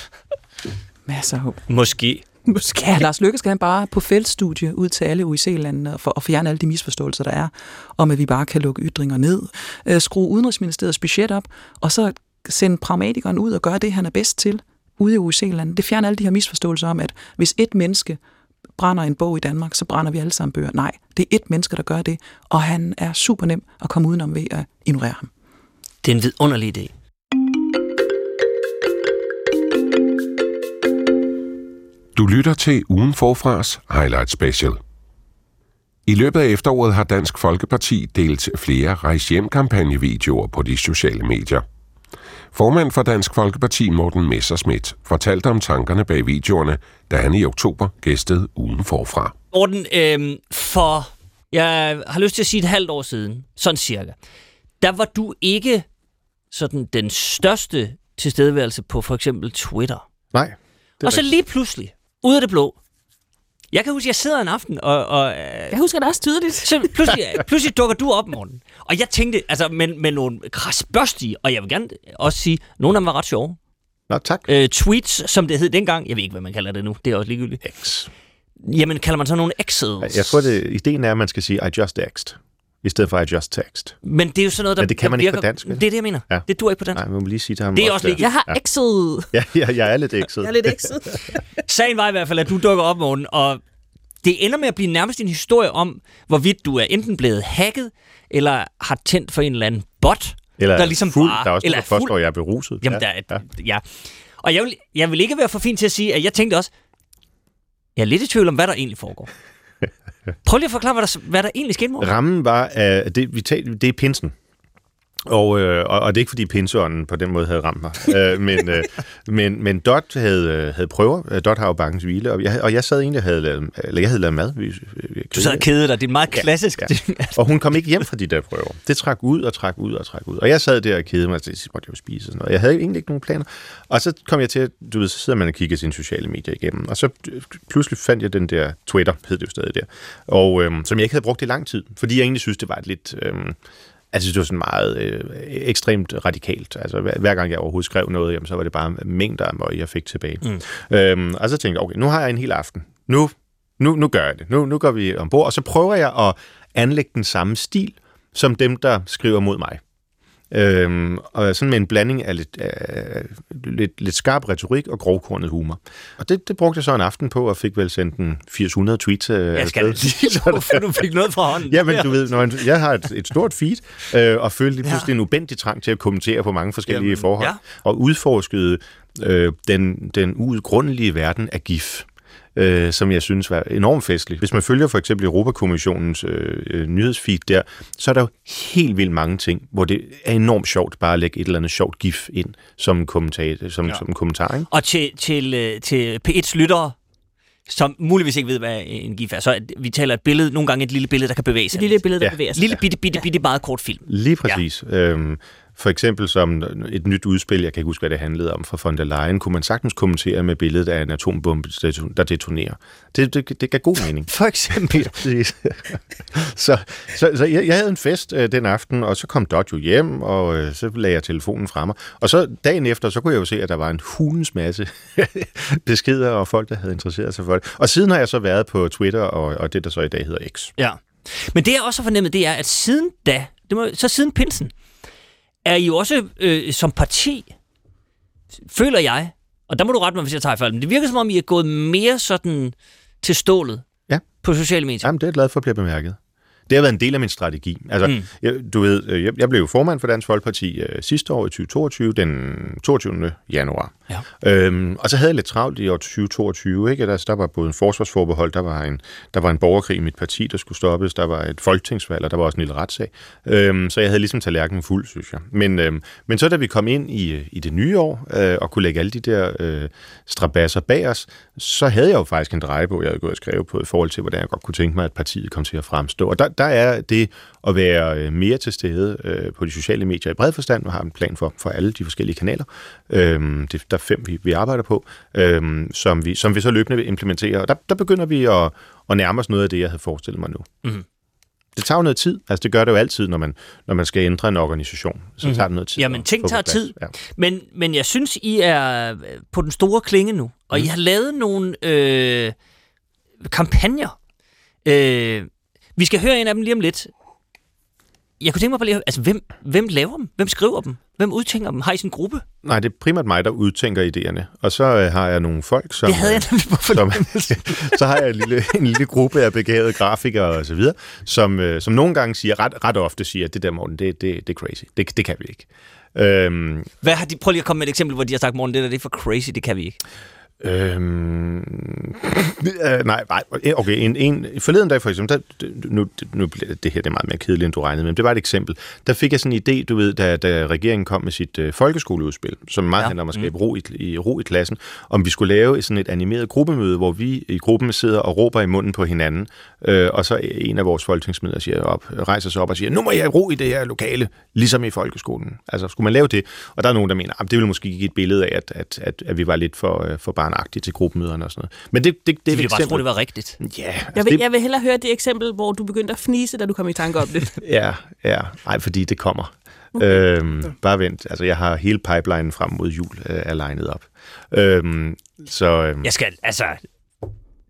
Masser af håb. Måske. Måske. Ja, Lars Lykke skal han bare på feltstudie ud til alle OIC-landene for at fjerne alle de misforståelser, der er, om at vi bare kan lukke ytringer ned, øh, skrue Udenrigsministeriets budget op, og så sende pragmatikeren ud og gøre det, han er bedst til ude i OIC-landet. Det fjerner alle de her misforståelser om, at hvis et menneske brænder en bog i Danmark, så brænder vi alle sammen bøger. Nej, det er et menneske, der gør det, og han er super nem at komme udenom ved at ignorere ham. Det er en vidunderlig idé. Du lytter til ugen forfras Highlight Special. I løbet af efteråret har Dansk Folkeparti delt flere rejs hjem kampagnevideoer på de sociale medier. Formand for Dansk Folkeparti, Morten Messerschmidt, fortalte om tankerne bag videoerne, da han i oktober gæstede ugen forfra. Morten, øh, for jeg har lyst til at sige et halvt år siden, sådan cirka, der var du ikke sådan den største tilstedeværelse på for eksempel Twitter. Nej. Og så lige pludselig, ud af det blå, jeg kan huske, jeg sidder en aften, og... og jeg husker det også tydeligt. Så pludselig, pludselig dukker du op, morgen. Og jeg tænkte, altså med, med nogle krasbørstige, og jeg vil gerne også sige, nogle af dem var ret sjove. Nå, tak. Øh, tweets, som det hed dengang. Jeg ved ikke, hvad man kalder det nu. Det er også ligegyldigt. X. Jamen, kalder man så nogle X's? Jeg tror, det, ideen er, at man skal sige, I just X'd i stedet for I just text. Men det er jo sådan noget, der Men det kan man virker, ikke på dansk. Det er det, jeg mener. Ja. Det dur ikke på dansk. Nej, man må lige sige til ham. Det er også lige. Jeg har X'et. Ja, ja, jeg er lidt X'et. jeg er lidt X'et. Sagen var i hvert fald, at du dukker op, morgen, og det ender med at blive nærmest en historie om, hvorvidt du er enten blevet hacket, eller har tændt for en eller anden bot, eller der ligesom fuld. bare... Der er også eller påstår, at jeg er beruset. Jamen, ja. Der er, ja. ja. Og jeg vil, jeg vil ikke være for fin til at sige, at jeg tænkte også, jeg er lidt i tvivl om, hvad der egentlig foregår. Prøv lige at forklare, hvad der, hvad der egentlig skete, mor. Rammen var, uh, det, vi talte, det er pinsen. Og, øh, og, og det er ikke, fordi pinseånden på den måde havde ramt mig. øh, men, øh, men, men Dot havde, havde prøver. Dot har jo bankens hvile, og jeg, og jeg sad egentlig og havde lavet, eller jeg havde lavet mad. Vi, vi, du sad og kedede dig. Det er meget klassisk. Ja, ja. og hun kom ikke hjem fra de der prøver. Det trak ud og trak ud og trak ud. Og jeg sad der og kedede mig, og så måtte jeg jo spise og sådan noget. Jeg havde egentlig ikke nogen planer. Og så kom jeg til, du ved, så sidder man og kigger sine sociale medier igennem. Og så pludselig fandt jeg den der Twitter, hed det jo stadig der. Og øh, som jeg ikke havde brugt i lang tid, fordi jeg egentlig synes, det var et lidt... Øh, Altså, det var sådan meget øh, ekstremt radikalt. Altså, hver, hver gang jeg overhovedet skrev noget, jamen, så var det bare mængder af møg, jeg fik tilbage. Mm. Øhm, og så tænkte jeg, okay, nu har jeg en hel aften. Nu, nu, nu gør jeg det. Nu, nu går vi ombord, og så prøver jeg at anlægge den samme stil, som dem, der skriver mod mig. Øhm, og sådan med en blanding af lidt, øh, lidt, lidt skarp retorik og grovkornet humor. Og det, det brugte jeg så en aften på, og fik vel sendt en 800 tweets. Øh, jeg skal lige for du fik noget fra hånden. ja, men du ved, når jeg, jeg har et, et stort feed, øh, og følte lige pludselig ja. en ubendig trang til at kommentere på mange forskellige Jamen, forhold, ja. og udforskede øh, den, den uudgrundelige verden af GIF øh, som jeg synes var enormt festlig. Hvis man følger for eksempel Europakommissionens øh, nyhedsfeed der, så er der jo helt vildt mange ting, hvor det er enormt sjovt bare at lægge et eller andet sjovt gif ind som, kommentar. Som, ja. som kommentar ikke? Og til, til, til P1's lyttere, som muligvis ikke ved, hvad en GIF er. Så vi taler et billede, nogle gange et lille billede, der kan bevæge sig. Et lille billede, der ja. bevæger sig. Lille bitte, bitte, bitte, meget kort film. Lige præcis. Ja. Øhm, for eksempel som et nyt udspil, jeg kan ikke huske, hvad det handlede om, fra von der Leyen, kunne man sagtens kommentere med billedet af en atombombe, der detonerer. Det, det, det gav god mening. For eksempel. så så, så jeg, jeg havde en fest øh, den aften, og så kom jo hjem, og øh, så lagde jeg telefonen fra mig. Og så dagen efter, så kunne jeg jo se, at der var en hulens masse beskeder og folk, der havde interesseret sig for det. Og siden har jeg så været på Twitter, og, og det, der så i dag hedder X. Ja. Men det jeg også har fornemmet, det er, at siden da, det må, så siden pinsen, er I også øh, som parti, føler jeg, og der må du rette mig, hvis jeg tager fejl, men det virker som om, I er gået mere sådan til stålet ja. på sociale medier. Jamen, det er jeg glad for at blive bemærket. Det har været en del af min strategi. Altså, mm. jeg, du ved, jeg, jeg blev formand for Dansk Folkeparti øh, sidste år i 2022, den 22. januar. Ja. Øhm, og så havde jeg lidt travlt i år 2022. Ikke? Der, der var både en forsvarsforbehold, der var en, der var en borgerkrig i mit parti, der skulle stoppes, der var et folketingsvalg, og der var også en lille retssag. Øhm, så jeg havde ligesom tallerkenen fuld, synes jeg. Men, øhm, men så da vi kom ind i, i det nye år, øh, og kunne lægge alle de der øh, strabasser bag os, så havde jeg jo faktisk en drejebog, jeg havde gået og skrevet på, i forhold til, hvordan jeg godt kunne tænke mig, at partiet kom til at fremstå. Og der, der er det at være øh, mere til stede øh, på de sociale medier i bred forstand, og har en plan for, for alle de forskellige kanaler. Øhm, det, der er fem, vi, vi arbejder på, øhm, som, vi, som vi så løbende vil implementere. Og der, der begynder vi at, at nærme os noget af det, jeg havde forestillet mig nu. Mm-hmm. Det tager jo noget tid. Altså, det gør det jo altid, når man, når man skal ændre en organisation. Så mm-hmm. tager det noget tid. Jamen, ting tager tid. Ja. Men, men jeg synes, I er på den store klinge nu, og mm. I har lavet nogle øh, kampagner. Øh, vi skal høre en af dem lige om lidt. Jeg kunne tænke mig på lige, altså hvem, hvem laver dem? Hvem skriver dem? Hvem udtænker dem? Har I sin gruppe? Nej, det er primært mig, der udtænker idéerne. Og så øh, har jeg nogle folk, som... Det havde jeg nemlig på som, Så har jeg en lille, en lille gruppe af begavede grafikere og så videre, som, øh, som nogle gange siger, ret, ret ofte siger, at det der, Morten, det, det, det er crazy. Det, det kan vi ikke. Øhm, Hvad har de, prøv lige at komme med et eksempel, hvor de har sagt, Morten, det der det er for crazy, det kan vi ikke. Øhm, øh, nej, nej, okay. En, en, forleden dag for eksempel, der, nu, nu det her det er meget mere kedeligt, end du regnede med, men det var et eksempel. Der fik jeg sådan en idé, du ved, da, da regeringen kom med sit øh, folkeskoleudspil, som meget ja. handler om at skabe mm. ro, i, i, ro i klassen, om vi skulle lave sådan et animeret gruppemøde, hvor vi i gruppen sidder og råber i munden på hinanden, øh, og så en af vores folketingsmedlemmer siger op, rejser sig op og siger, nu må jeg have ro i det her lokale, ligesom i folkeskolen. Altså, skulle man lave det? Og der er nogen, der mener, at det ville måske give et billede af, at, at, at, at vi var lidt for, øh, for barnagtige til gruppemøderne og sådan noget. Men det, det, det, det er et bare tro, det var rigtigt. Ja. Altså jeg, vil, jeg vil hellere høre det eksempel, hvor du begyndte at fnise, da du kom i tanke om det. ja, ja. Nej, fordi det kommer. Okay. Øhm, bare vent. Altså, jeg har hele pipelinen frem mod jul øh, er legnet op. Øhm, så, øhm. Jeg skal, altså,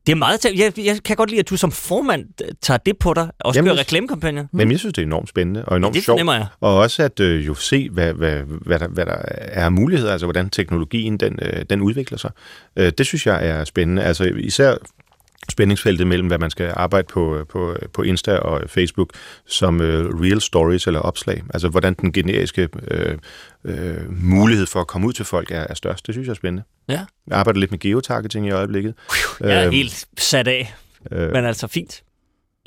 det er meget... Jeg, jeg kan godt lide, at du som formand tager det på dig, og gør reklamekampagner. Men jeg synes, det er enormt spændende og enormt ja, det sjovt. Jeg. Og også at øh, jo se, hvad, hvad, hvad, der, hvad der er muligheder, altså hvordan teknologien den, øh, den udvikler sig. Øh, det synes jeg er spændende. Altså især spændingsfeltet mellem, hvad man skal arbejde på, på, på Insta og Facebook som øh, real stories eller opslag. Altså, hvordan den generiske øh, øh, mulighed for at komme ud til folk er, er størst. Det synes jeg er spændende. Ja. Jeg arbejder lidt med geotargeting i øjeblikket. Jeg er øh, helt sat af, øh, men altså fint.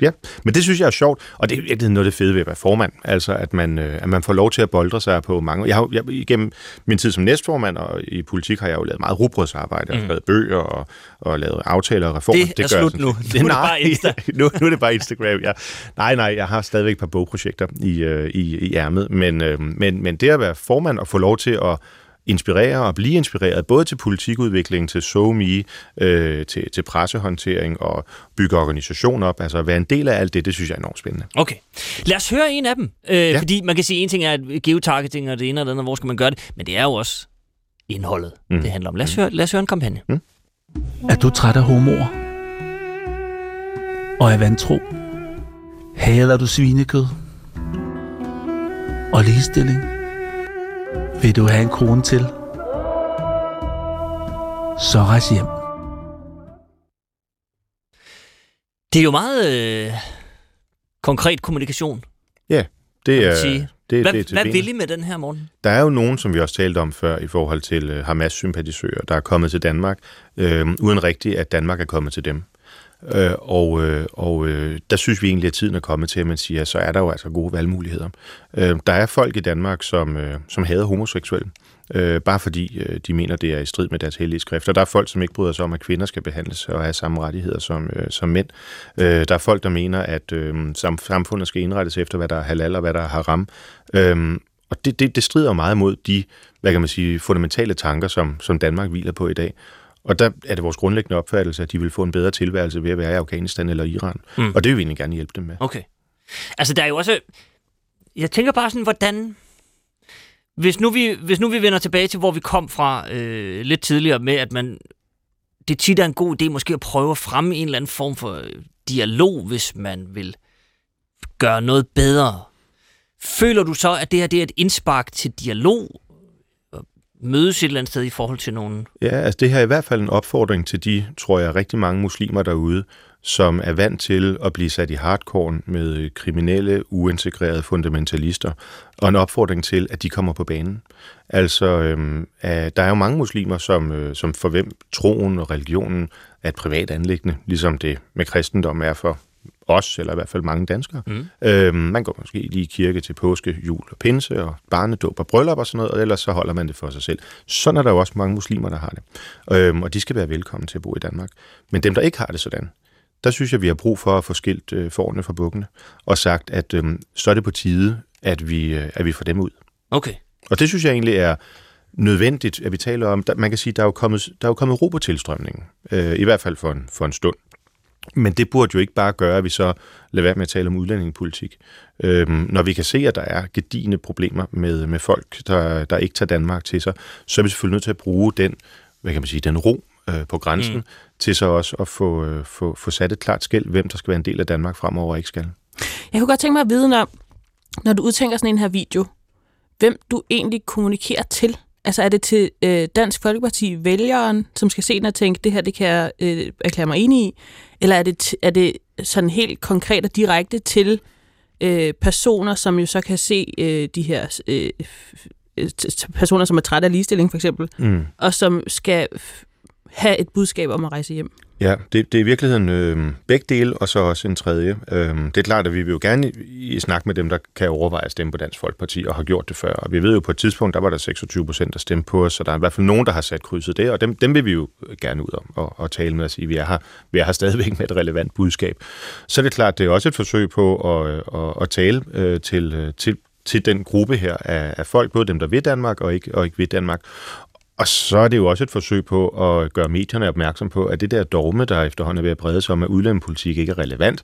Ja, men det synes jeg er sjovt, og det er virkelig noget af det fede ved at være formand, altså at man, øh, at man får lov til at boldre sig på mange... Jeg har, jeg, igennem min tid som næstformand og i politik har jeg jo lavet meget rugbrødsarbejde, mm. skrevet bøger og, og lavet aftaler og reformer. Det, det er slut nu. Det, er, nej, bare Insta. nu, nu er det bare Instagram. Ja. Nej, nej, jeg har stadigvæk et par bogprojekter i, øh, i, i ærmet, men, øh, men, men det at være formand og få lov til at inspirere og blive inspireret, både til politikudvikling, til SoMe, øh, til, til pressehåndtering og bygge organisation op. Altså at være en del af alt det, det synes jeg er enormt spændende. Okay. Lad os høre en af dem. Øh, ja. Fordi man kan sige, en ting er, at geotargeting og det ene og det andet, hvor skal man gøre det, men det er jo også indholdet, mm. det handler om. Lad os, høre, lad os høre en kampagne. Mm. Er du træt af homoer? Og er vantro? Hader du svinekød? Og ligestilling? Vil du have en krone til? Så rejs hjem. Det er jo meget øh, konkret kommunikation. Ja, det er... Sige. Det, hvad, det er hvad vil I med den her morgen? Der er jo nogen, som vi også talte om før, i forhold til uh, Hamas-sympatisører, der er kommet til Danmark, øh, uden rigtigt, at Danmark er kommet til dem. Øh, og øh, og øh, der synes vi egentlig, at tiden er kommet til, at man siger, at så er der jo altså gode valgmuligheder. Øh, der er folk i Danmark, som, øh, som hader homoseksuelle, øh, bare fordi øh, de mener, det er i strid med deres hellige skrifter. Der er folk, som ikke bryder sig om, at kvinder skal behandles og have samme rettigheder som, øh, som mænd. Øh, der er folk, der mener, at øh, samfundet skal indrettes efter, hvad der er halal og hvad der er haram. Øh, og det, det, det strider meget mod de, hvad kan man sige, fundamentale tanker, som, som Danmark hviler på i dag. Og der er det vores grundlæggende opfattelse, at de vil få en bedre tilværelse ved at være i Afghanistan eller Iran. Mm. Og det vil vi egentlig gerne hjælpe dem med. Okay. Altså, der er jo også... Jeg tænker bare sådan, hvordan... Hvis nu vi, hvis nu vi vender tilbage til, hvor vi kom fra øh, lidt tidligere med, at man... Det tit er en god idé måske at prøve at fremme en eller anden form for dialog, hvis man vil gøre noget bedre. Føler du så, at det her det er et indspark til dialog, mødes et eller andet sted i forhold til nogen? Ja, altså det her er i hvert fald en opfordring til de, tror jeg, rigtig mange muslimer derude, som er vant til at blive sat i hardcore med kriminelle, uintegrerede fundamentalister, og en opfordring til, at de kommer på banen. Altså, øhm, der er jo mange muslimer, som, øh, som for hvem troen og religionen er et privat anlæggende, ligesom det med kristendom er for os, eller i hvert fald mange danskere. Mm. Øhm, man går måske lige i kirke til påske, jul og pinse, og barnedåb og bryllup og sådan noget, og ellers så holder man det for sig selv. Sådan er der jo også mange muslimer, der har det. Øhm, og de skal være velkommen til at bo i Danmark. Men dem, der ikke har det sådan, der synes jeg, vi har brug for at få skilt øh, forne fra bukkene, og sagt, at øh, så er det på tide, at vi, øh, at vi får dem ud. Okay. Og det synes jeg egentlig er nødvendigt, at vi taler om. Der, man kan sige, der er jo kommet, der er jo kommet ro på tilstrømningen, øh, i hvert fald for en, for en stund. Men det burde jo ikke bare gøre, at vi så lader være med at tale om udlændingepolitik. Øhm, når vi kan se, at der er gedigende problemer med, med folk, der, der ikke tager Danmark til sig, så er vi selvfølgelig nødt til at bruge den, hvad kan man sige, den ro øh, på grænsen, mm. til så også at få, øh, få, få sat et klart skæld, hvem der skal være en del af Danmark fremover og ikke skal. Jeg kunne godt tænke mig at vide, når, når du udtænker sådan en her video, hvem du egentlig kommunikerer til. Altså er det til øh, Dansk Folkeparti vælgeren, som skal se den og tænke, det her det kan jeg øh, erklære mig enig i, eller er det, er det sådan helt konkret og direkte til øh, personer, som jo så kan se øh, de her øh, personer, som er trætte af ligestilling for eksempel, mm. og som skal have et budskab om at rejse hjem? Ja, det, det er i virkeligheden øh, begge dele, og så også en tredje. Øh, det er klart, at vi vil jo gerne i, i snak med dem, der kan overveje at stemme på Dansk Folkeparti, og har gjort det før. Og vi ved jo på et tidspunkt, der var der 26 procent, der stemte på os, så der er i hvert fald nogen, der har sat krydset der, og dem, dem vil vi jo øh, gerne ud om og, og tale med og sige, vi er her, vi er her stadigvæk med et relevant budskab. Så er det klart, det er også et forsøg på at, øh, at, at tale øh, til, øh, til, til den gruppe her af, af folk, både dem, der vil Danmark og ikke, og ikke vil Danmark. Og så er det jo også et forsøg på at gøre medierne opmærksom på, at det der dogme, der efterhånden er ved at brede sig om, at udlændingepolitik ikke er relevant,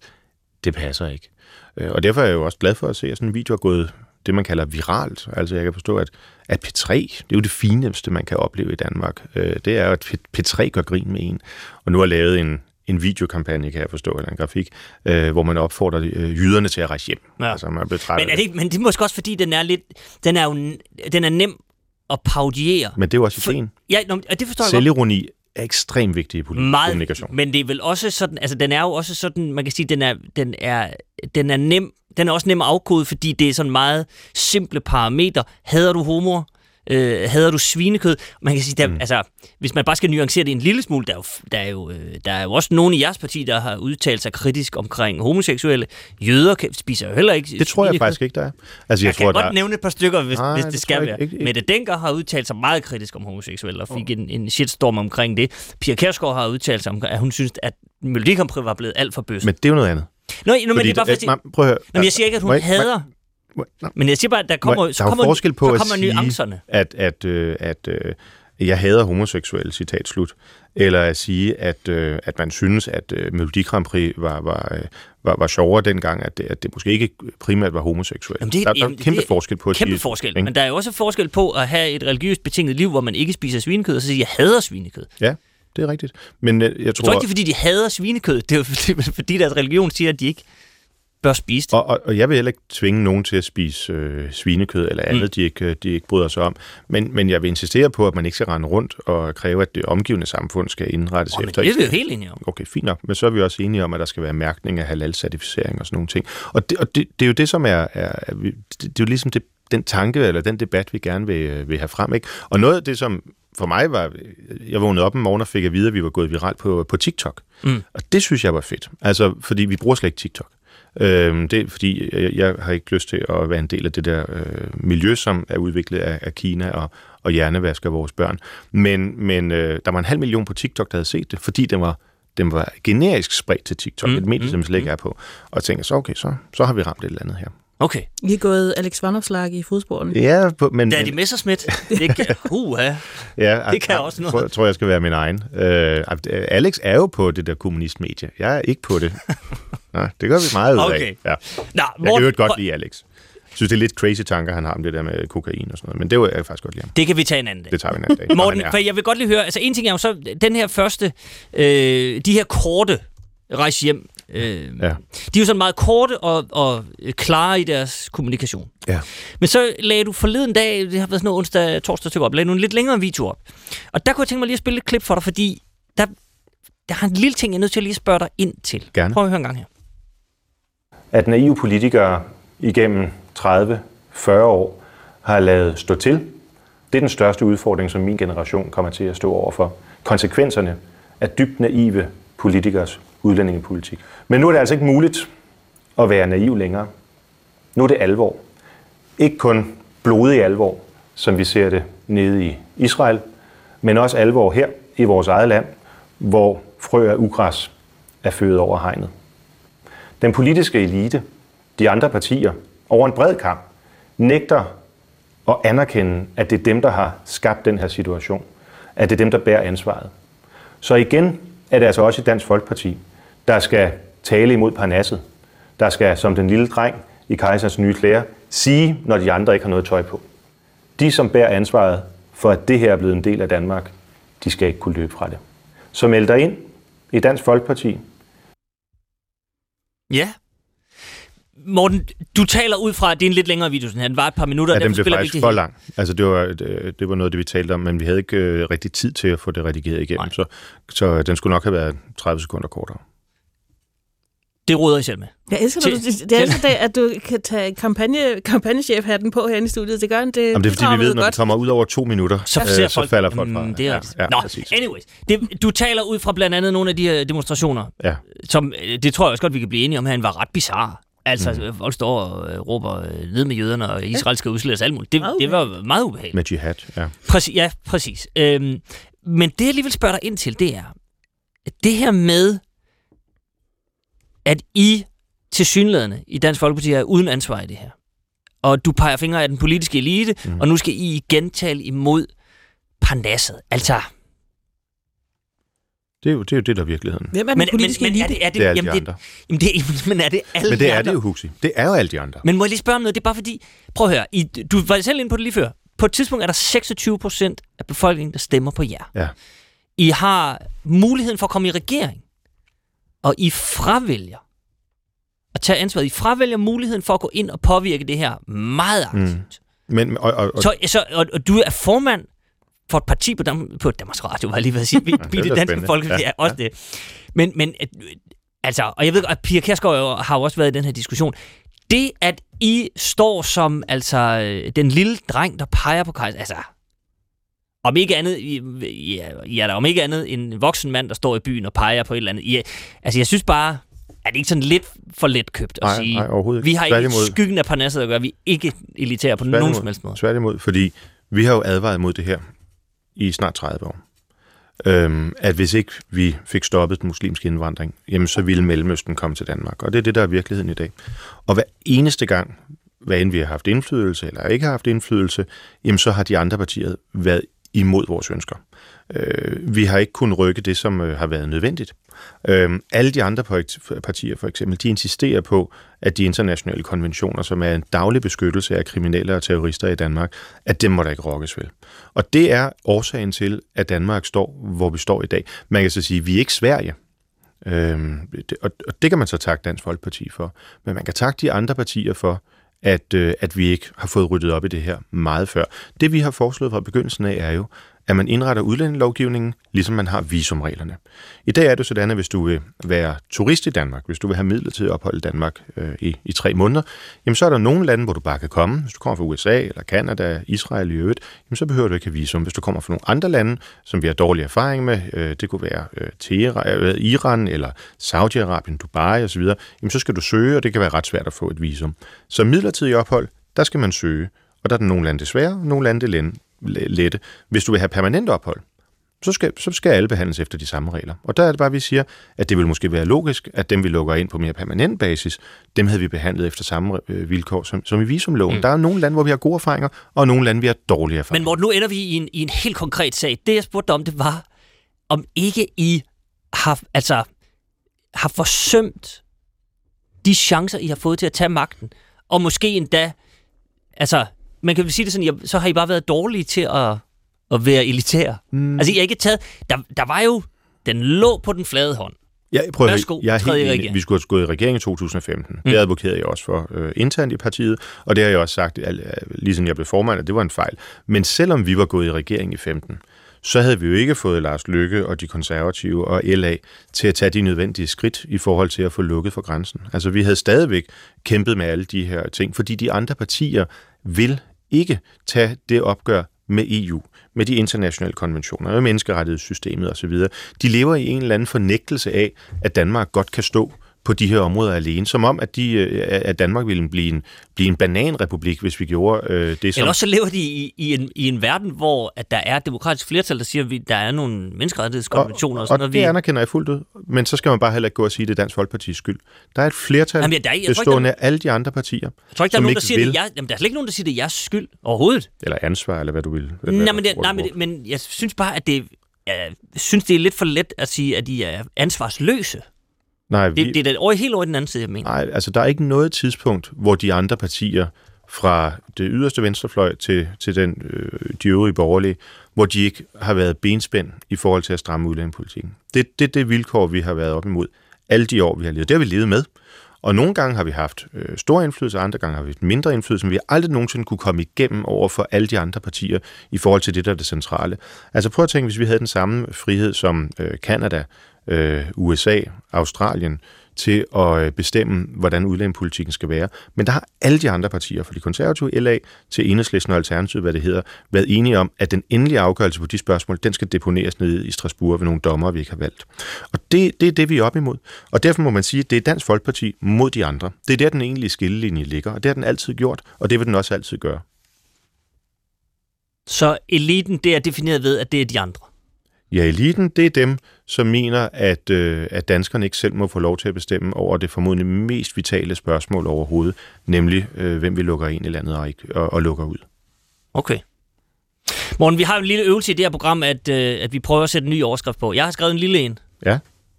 det passer ikke. Øh, og derfor er jeg jo også glad for at se, at sådan en video er gået det, man kalder viralt. Altså jeg kan forstå, at, at P3, det er jo det fineste, man kan opleve i Danmark. Øh, det er jo, at P3 gør grin med en. Og nu har lavet en, en videokampagne, kan jeg forstå, eller en grafik, øh, hvor man opfordrer øh, jyderne til at rejse hjem. Ja. Altså, man bliver men, er det, men det er måske også, fordi den er lidt, den er jo den er nem at paudiere. Men det er jo også ideen. For, ja, no, det forstår Selvironi jeg godt. er ekstremt vigtig i politisk Meget, kommunikation. Men det er vel også sådan, altså den er jo også sådan, man kan sige, den er, den er, den er nem, den er også nem at afkode, fordi det er sådan meget simple parametre. Hader du homoer? Øh, hader du svinekød? Man kan sige, der, mm. altså, hvis man bare skal nuancere det en lille smule, der er, jo, der, er jo, øh, der er jo også nogen i jeres parti, der har udtalt sig kritisk omkring homoseksuelle. Jøder kan, spiser jo heller ikke Det tror jeg faktisk ikke, der er. Altså, jeg, jeg tror, kan der... godt nævne et par stykker, hvis, Nej, hvis det, det skal være. Ikke, ikke. Mette Denker har udtalt sig meget kritisk om homoseksuelle, og fik oh. en, en shitstorm omkring det. Pia Kærsgaard har udtalt sig om, at hun synes, at Melodi var blevet alt for bøs. Men det er jo noget andet. Nå, no, men det er bare fordi... Man, prøv at høre. Nå, men jeg siger ikke, at hun må hader men jeg siger bare, at der kommer, der så kommer, forskel på så kommer at nuancerne. At, at, øh, at øh, jeg hader homoseksuelle, citat slut. Eller at sige, at, øh, at man synes, at øh, Melodi Grand Prix var, var, øh, var, var sjovere dengang, at det, at det måske ikke primært var homoseksuelt. Jamen det, der, der er kæmpe det, forskel på at Kæmpe sige, forskel, ikke? men der er jo også forskel på at have et religiøst betinget liv, hvor man ikke spiser svinekød, og så sige, jeg hader svinekød. Ja, det er rigtigt. Men jeg, jeg tror... Jeg tror ikke, det er, fordi de hader svinekød. Det er fordi, fordi deres religion siger, at de ikke bør spise det. Og, og, og jeg vil heller ikke tvinge nogen til at spise øh, svinekød eller andet, mm. de, ikke, de ikke bryder sig om. Men, men jeg vil insistere på, at man ikke skal rende rundt og kræve, at det omgivende samfund skal indrettes oh, efter. det er vi jo helt enige om. Okay, fint nok. Men så er vi også enige om, at der skal være mærkning af halal-certificering og sådan nogle ting. Og det, og det, det er jo det, som er... er, er det, det er jo ligesom det, den tanke eller den debat, vi gerne vil, vil have frem. Ikke? Og noget af det, som for mig var, jeg vågnede op en morgen og fik at vide, at vi var gået viralt på, på TikTok. Mm. Og det synes jeg var fedt. Altså, fordi vi bruger slet ikke TikTok. Øh, det er fordi, jeg, jeg har ikke lyst til at være en del af det der øh, miljø, som er udviklet af, af Kina og, og hjernevasker vores børn. Men, men øh, der var en halv million på TikTok, der havde set det, fordi den var den var generisk spredt til TikTok, mm, et medie, mm, som slet ikke mm. er på. Og tænkte så, okay, så, så har vi ramt et eller andet her. Okay. I er gået Alex Vanopslag i fodsporene. Ja, men... Daddy Messerschmidt. Det kan, uh, ja. ja, det kan jeg, også noget. Tror, tror, jeg skal være min egen. Uh, Alex er jo på det der kommunistmedie. Jeg er ikke på det. Nå, det gør vi meget ud af. Okay. Ja. Nå, jeg kan jo godt lide Alex. Jeg synes, det er lidt crazy tanker, han har om det der med kokain og sådan noget. Men det vil jeg faktisk godt lide Det kan vi tage en anden dag. Det tager vi en anden dag. Morten, for jeg vil godt lige høre, altså en ting er jo så, den her første, øh, de her korte rejse hjem Øh, ja. De er jo sådan meget korte og, og klare i deres kommunikation. Ja. Men så lagde du forleden dag, det har været sådan noget onsdag, torsdag til op, lagde du en lidt længere video op. Og der kunne jeg tænke mig lige at spille et klip for dig, fordi der, der har en lille ting, jeg er nødt til at lige spørge dig ind til. Gerne. Prøv at høre en gang her. At naive politikere igennem 30-40 år har lavet stå til, det er den største udfordring, som min generation kommer til at stå overfor. Konsekvenserne af dybt naive politikers udlændingepolitik. Men nu er det altså ikke muligt at være naiv længere. Nu er det alvor. Ikke kun blodig alvor, som vi ser det nede i Israel, men også alvor her i vores eget land, hvor frø af ugræs er født over hegnet. Den politiske elite, de andre partier, over en bred kamp, nægter at anerkende, at det er dem, der har skabt den her situation. At det er dem, der bærer ansvaret. Så igen er det altså også i Dansk Folkeparti, der skal tale imod parnasset. Der skal, som den lille dreng i kejserens nye klæder, sige, når de andre ikke har noget tøj på. De, som bærer ansvaret for, at det her er blevet en del af Danmark, de skal ikke kunne løbe fra det. Så meld dig ind i Dansk Folkeparti. Ja. Morten, du taler ud fra, at det er en lidt længere video, sådan her. Den var et par minutter. Ja, den blev faktisk for lang. Altså, det var, det, det var noget, det vi talte om, men vi havde ikke øh, rigtig tid til at få det redigeret igennem, så, så den skulle nok have været 30 sekunder kortere. Det råder I selv med. Jeg elsker, Til- at du, det elsker, at du kan tage kampagne, kampagnechef-hatten på herinde i studiet. Det gør det. Jamen, det er fordi, vi ved, når godt. det kommer ud over to minutter, Så, øh, ser så folk, falder folk fra. Mm, det er ja, ja, Nå, præcis. anyways. Det, du taler ud fra blandt andet nogle af de her demonstrationer, Ja. som, øh, det tror jeg også godt, vi kan blive enige om, at han var ret bizarre. Altså, mm. folk står og øh, råber øh, ned med jøderne, og Israel skal udslettes alt muligt. Det, Meget det var meget ubehageligt. Med jihad, ja. Præcis, ja, præcis. Øhm, men det, jeg lige vil spørge dig ind til, det er, at det her med, at I til synlædende i Dansk Folkeparti er uden ansvar i det her. Og du peger fingre af den politiske elite, mm. og nu skal I igen tale imod Parnasset. Altså, Det er, jo, det er jo det, der er virkeligheden. Hvem er den men, politiske men elite? er det, er det, Det er alle jamen, de det, andre. jamen, det, men er det alle Men det de er andre? det jo, Huxi. Det er jo alle de andre. Men må jeg lige spørge om noget? Det er bare fordi, prøv at høre, I, du var selv inde på det lige før. På et tidspunkt er der 26 procent af befolkningen, der stemmer på jer. Ja. I har muligheden for at komme i regering, og I fravælger at tage ansvaret. I fravælger muligheden for at gå ind og påvirke det her meget aktivt. Men, og, og, og, Så, så, og, og du er formand for et parti på, Dam- på Danmarks Radio, var jeg lige ved at sige. Vi, det det da danske folk, Ja, ja, er også det. Men, men altså, og jeg ved at Pia Kærsgaard har jo også været i den her diskussion. Det, at I står som altså øh, den lille dreng, der peger på kejser, altså, om ikke andet, I, ja, I er der om ikke andet en voksen mand, der står i byen og peger på et eller andet. I, er- altså, jeg synes bare, er det ikke sådan lidt for let købt at Nej, sige, nej, overhovedet vi har ikke skyggen af Parnasset at gøre, vi er ikke elitære på nogen som helst måde. Tværtimod, fordi vi har jo advaret mod det her i snart 30 år. Øhm, at hvis ikke vi fik stoppet den muslimske indvandring, jamen så ville Mellemøsten komme til Danmark. Og det er det, der er virkeligheden i dag. Og hver eneste gang, hvad end vi har haft indflydelse eller ikke har haft indflydelse, jamen så har de andre partier været imod vores ønsker. Øh, vi har ikke kunnet rykke det, som øh, har været nødvendigt. Øh, alle de andre partier, for eksempel, de insisterer på, at de internationale konventioner, som er en daglig beskyttelse af kriminelle og terrorister i Danmark, at dem må der ikke rokkes ved. Og det er årsagen til, at Danmark står, hvor vi står i dag. Man kan så sige, at vi er ikke Sverige. Øhm, det, og, og det kan man så takke Dansk Folkeparti for. Men man kan takke de andre partier for, at, øh, at vi ikke har fået ryddet op i det her meget før. Det vi har foreslået fra begyndelsen af er jo, at man indretter udlændingelovgivningen, ligesom man har visumreglerne. I dag er det sådan, at hvis du vil være turist i Danmark, hvis du vil have midlertidigt ophold i Danmark øh, i, i tre måneder, jamen så er der nogle lande, hvor du bare kan komme. Hvis du kommer fra USA eller Kanada, Israel i øvrigt, jamen så behøver du ikke have visum. Hvis du kommer fra nogle andre lande, som vi har dårlig erfaring med, øh, det kunne være øh, Teheran, øh, Iran eller Saudi-Arabien, Dubai osv., jamen så skal du søge, og det kan være ret svært at få et visum. Så midlertidig ophold, der skal man søge, og der er der nogle lande desværre, nogle lande det lende- lette. Hvis du vil have permanent ophold, så skal, så skal alle behandles efter de samme regler. Og der er det bare, vi siger, at det vil måske være logisk, at dem, vi lukker ind på mere permanent basis, dem havde vi behandlet efter samme øh, vilkår som, som i visumloven. Mm. Der er nogle lande, hvor vi har gode erfaringer, og nogle lande, vi har dårlige erfaringer. Men Morten, nu ender vi i en, i en helt konkret sag. Det, jeg spurgte om, det var, om ikke I har, altså, har forsømt de chancer, I har fået til at tage magten, og måske endda, altså, man kan vel sige det sådan, I- så har I bare været dårlige til at, at være elitære. Mm. Altså, I har ikke taget, der, der var jo, den lå på den flade hånd. Ja, prøv at Værsgo, jeg er helt enig. regering. Vi skulle have gået i regering i 2015. Mm. Det advokerede jeg også for øh, internt i partiet, og det har jeg også sagt, al- al- lige siden jeg blev formand, at det var en fejl. Men selvom vi var gået i regering i 15, så havde vi jo ikke fået Lars Lykke og de konservative og LA til at tage de nødvendige skridt i forhold til at få lukket for grænsen. Altså vi havde stadigvæk kæmpet med alle de her ting, fordi de andre partier vil ikke tage det opgør med EU, med de internationale konventioner, med menneskerettighedssystemet osv. De lever i en eller anden fornægtelse af, at Danmark godt kan stå på de her områder alene, som om, at, de, øh, at Danmark ville blive en, blive en bananrepublik, hvis vi gjorde øh, det, som... Eller også så lever de i, i, en, i en verden, hvor at der er et demokratisk flertal, der siger, at vi, der er nogle menneskerettighedskonventioner og, og sådan og det Vi, anerkender jeg fuldt ud, men så skal man bare heller ikke gå og sige, at det er Dansk Folkepartis skyld. Der er et flertal Jamen, der er- jeg tror ikke, bestående af alle de andre partier, jeg tror ikke, der er nogen, der siger, vil. det jeg, jamen, der er slet ikke nogen, der siger, det er jeres skyld overhovedet. eller ansvar, eller hvad du vil. Hvad, Nej, men, det, nej men, det, men jeg synes bare, at det, jeg synes, det er lidt for let at sige, at de er ansvarsløse. Nej, vi, Det, det er da over, helt over den anden side, jeg mener. Nej, altså der er ikke noget tidspunkt, hvor de andre partier fra det yderste venstrefløj til, til den, øh, de øvrige borgerlige, hvor de ikke har været benspænd i forhold til at stramme udlændingepolitikken. Det, det er det vilkår, vi har været op imod alle de år, vi har levet. Det har vi levet med. Og nogle gange har vi haft øh, stor indflydelse, og andre gange har vi haft mindre indflydelse, men vi har aldrig nogensinde kunne komme igennem over for alle de andre partier i forhold til det, der er det centrale. Altså prøv at tænke, hvis vi havde den samme frihed som øh, Canada, øh, USA, Australien, til at øh, bestemme, hvordan udlændingepolitikken skal være. Men der har alle de andre partier, fra de konservative LA til Enhedslisten og Alternativet, hvad det hedder, været enige om, at den endelige afgørelse på de spørgsmål, den skal deponeres ned i Strasbourg ved nogle dommer, vi ikke har valgt. Og det, det er det, vi er op imod. Og derfor må man sige, at det er Dansk Folkeparti mod de andre. Det er der, den egentlige skillelinje ligger, og det har den altid gjort, og det vil den også altid gøre. Så eliten, det er defineret ved, at det er de andre? Ja, eliten, det er dem, som mener, at, øh, at danskerne ikke selv må få lov til at bestemme over det formodentlig mest vitale spørgsmål overhovedet, nemlig øh, hvem vi lukker ind i landet og, ikke, og, og lukker ud. Okay. Morgen, vi har en lille øvelse i det her program, at, øh, at vi prøver at sætte en ny overskrift på. Jeg har skrevet en lille en. Ja.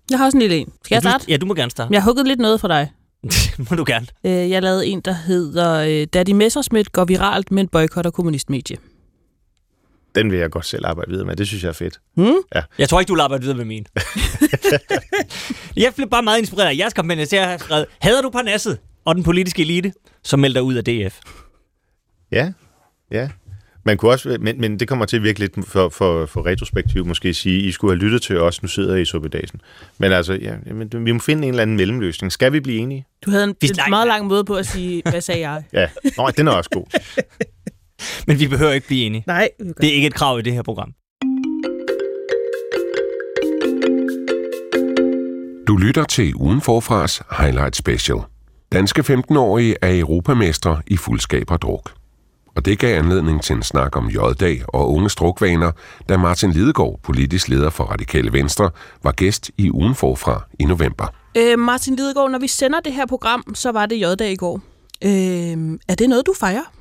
Jeg har også en lille en. Skal jeg starte? Ja, du må gerne starte. Jeg har hugget lidt noget for dig. må du gerne. Øh, jeg lavede en, der hedder øh, Daddy Messerschmidt går viralt, men boykotter kommunistmedie. Den vil jeg godt selv arbejde videre med. Det synes jeg er fedt. Hmm? Ja. Jeg tror ikke, du vil arbejde videre med min. jeg blev bare meget inspireret af jeres kampagne, så jeg har skrevet, hader du Parnasset og den politiske elite, som melder ud af DF? Ja, ja. Man kunne også, men, men det kommer til at virke lidt for, for, for retrospektiv måske sige, I skulle have lyttet til os, nu sidder I i suppedagen. Men altså, ja, jamen, vi må finde en eller anden mellemløsning. Skal vi blive enige? Du havde en nej, meget lang måde på at sige, hvad sagde jeg? Ja, Nå, den er også god. Men vi behøver ikke blive enige. Nej, Det er ikke et krav i det her program. Du lytter til Ugen Forfras Highlight Special. Danske 15-årige er europamestre i fuldskab og druk. Og det gav anledning til en snak om J-dag og unge strukvaner, da Martin Lidegaard, politisk leder for Radikale Venstre, var gæst i Ugen Forfra i november. Øh, Martin Lidegaard, når vi sender det her program, så var det J-dag i går. Øh, er det noget, du fejrer?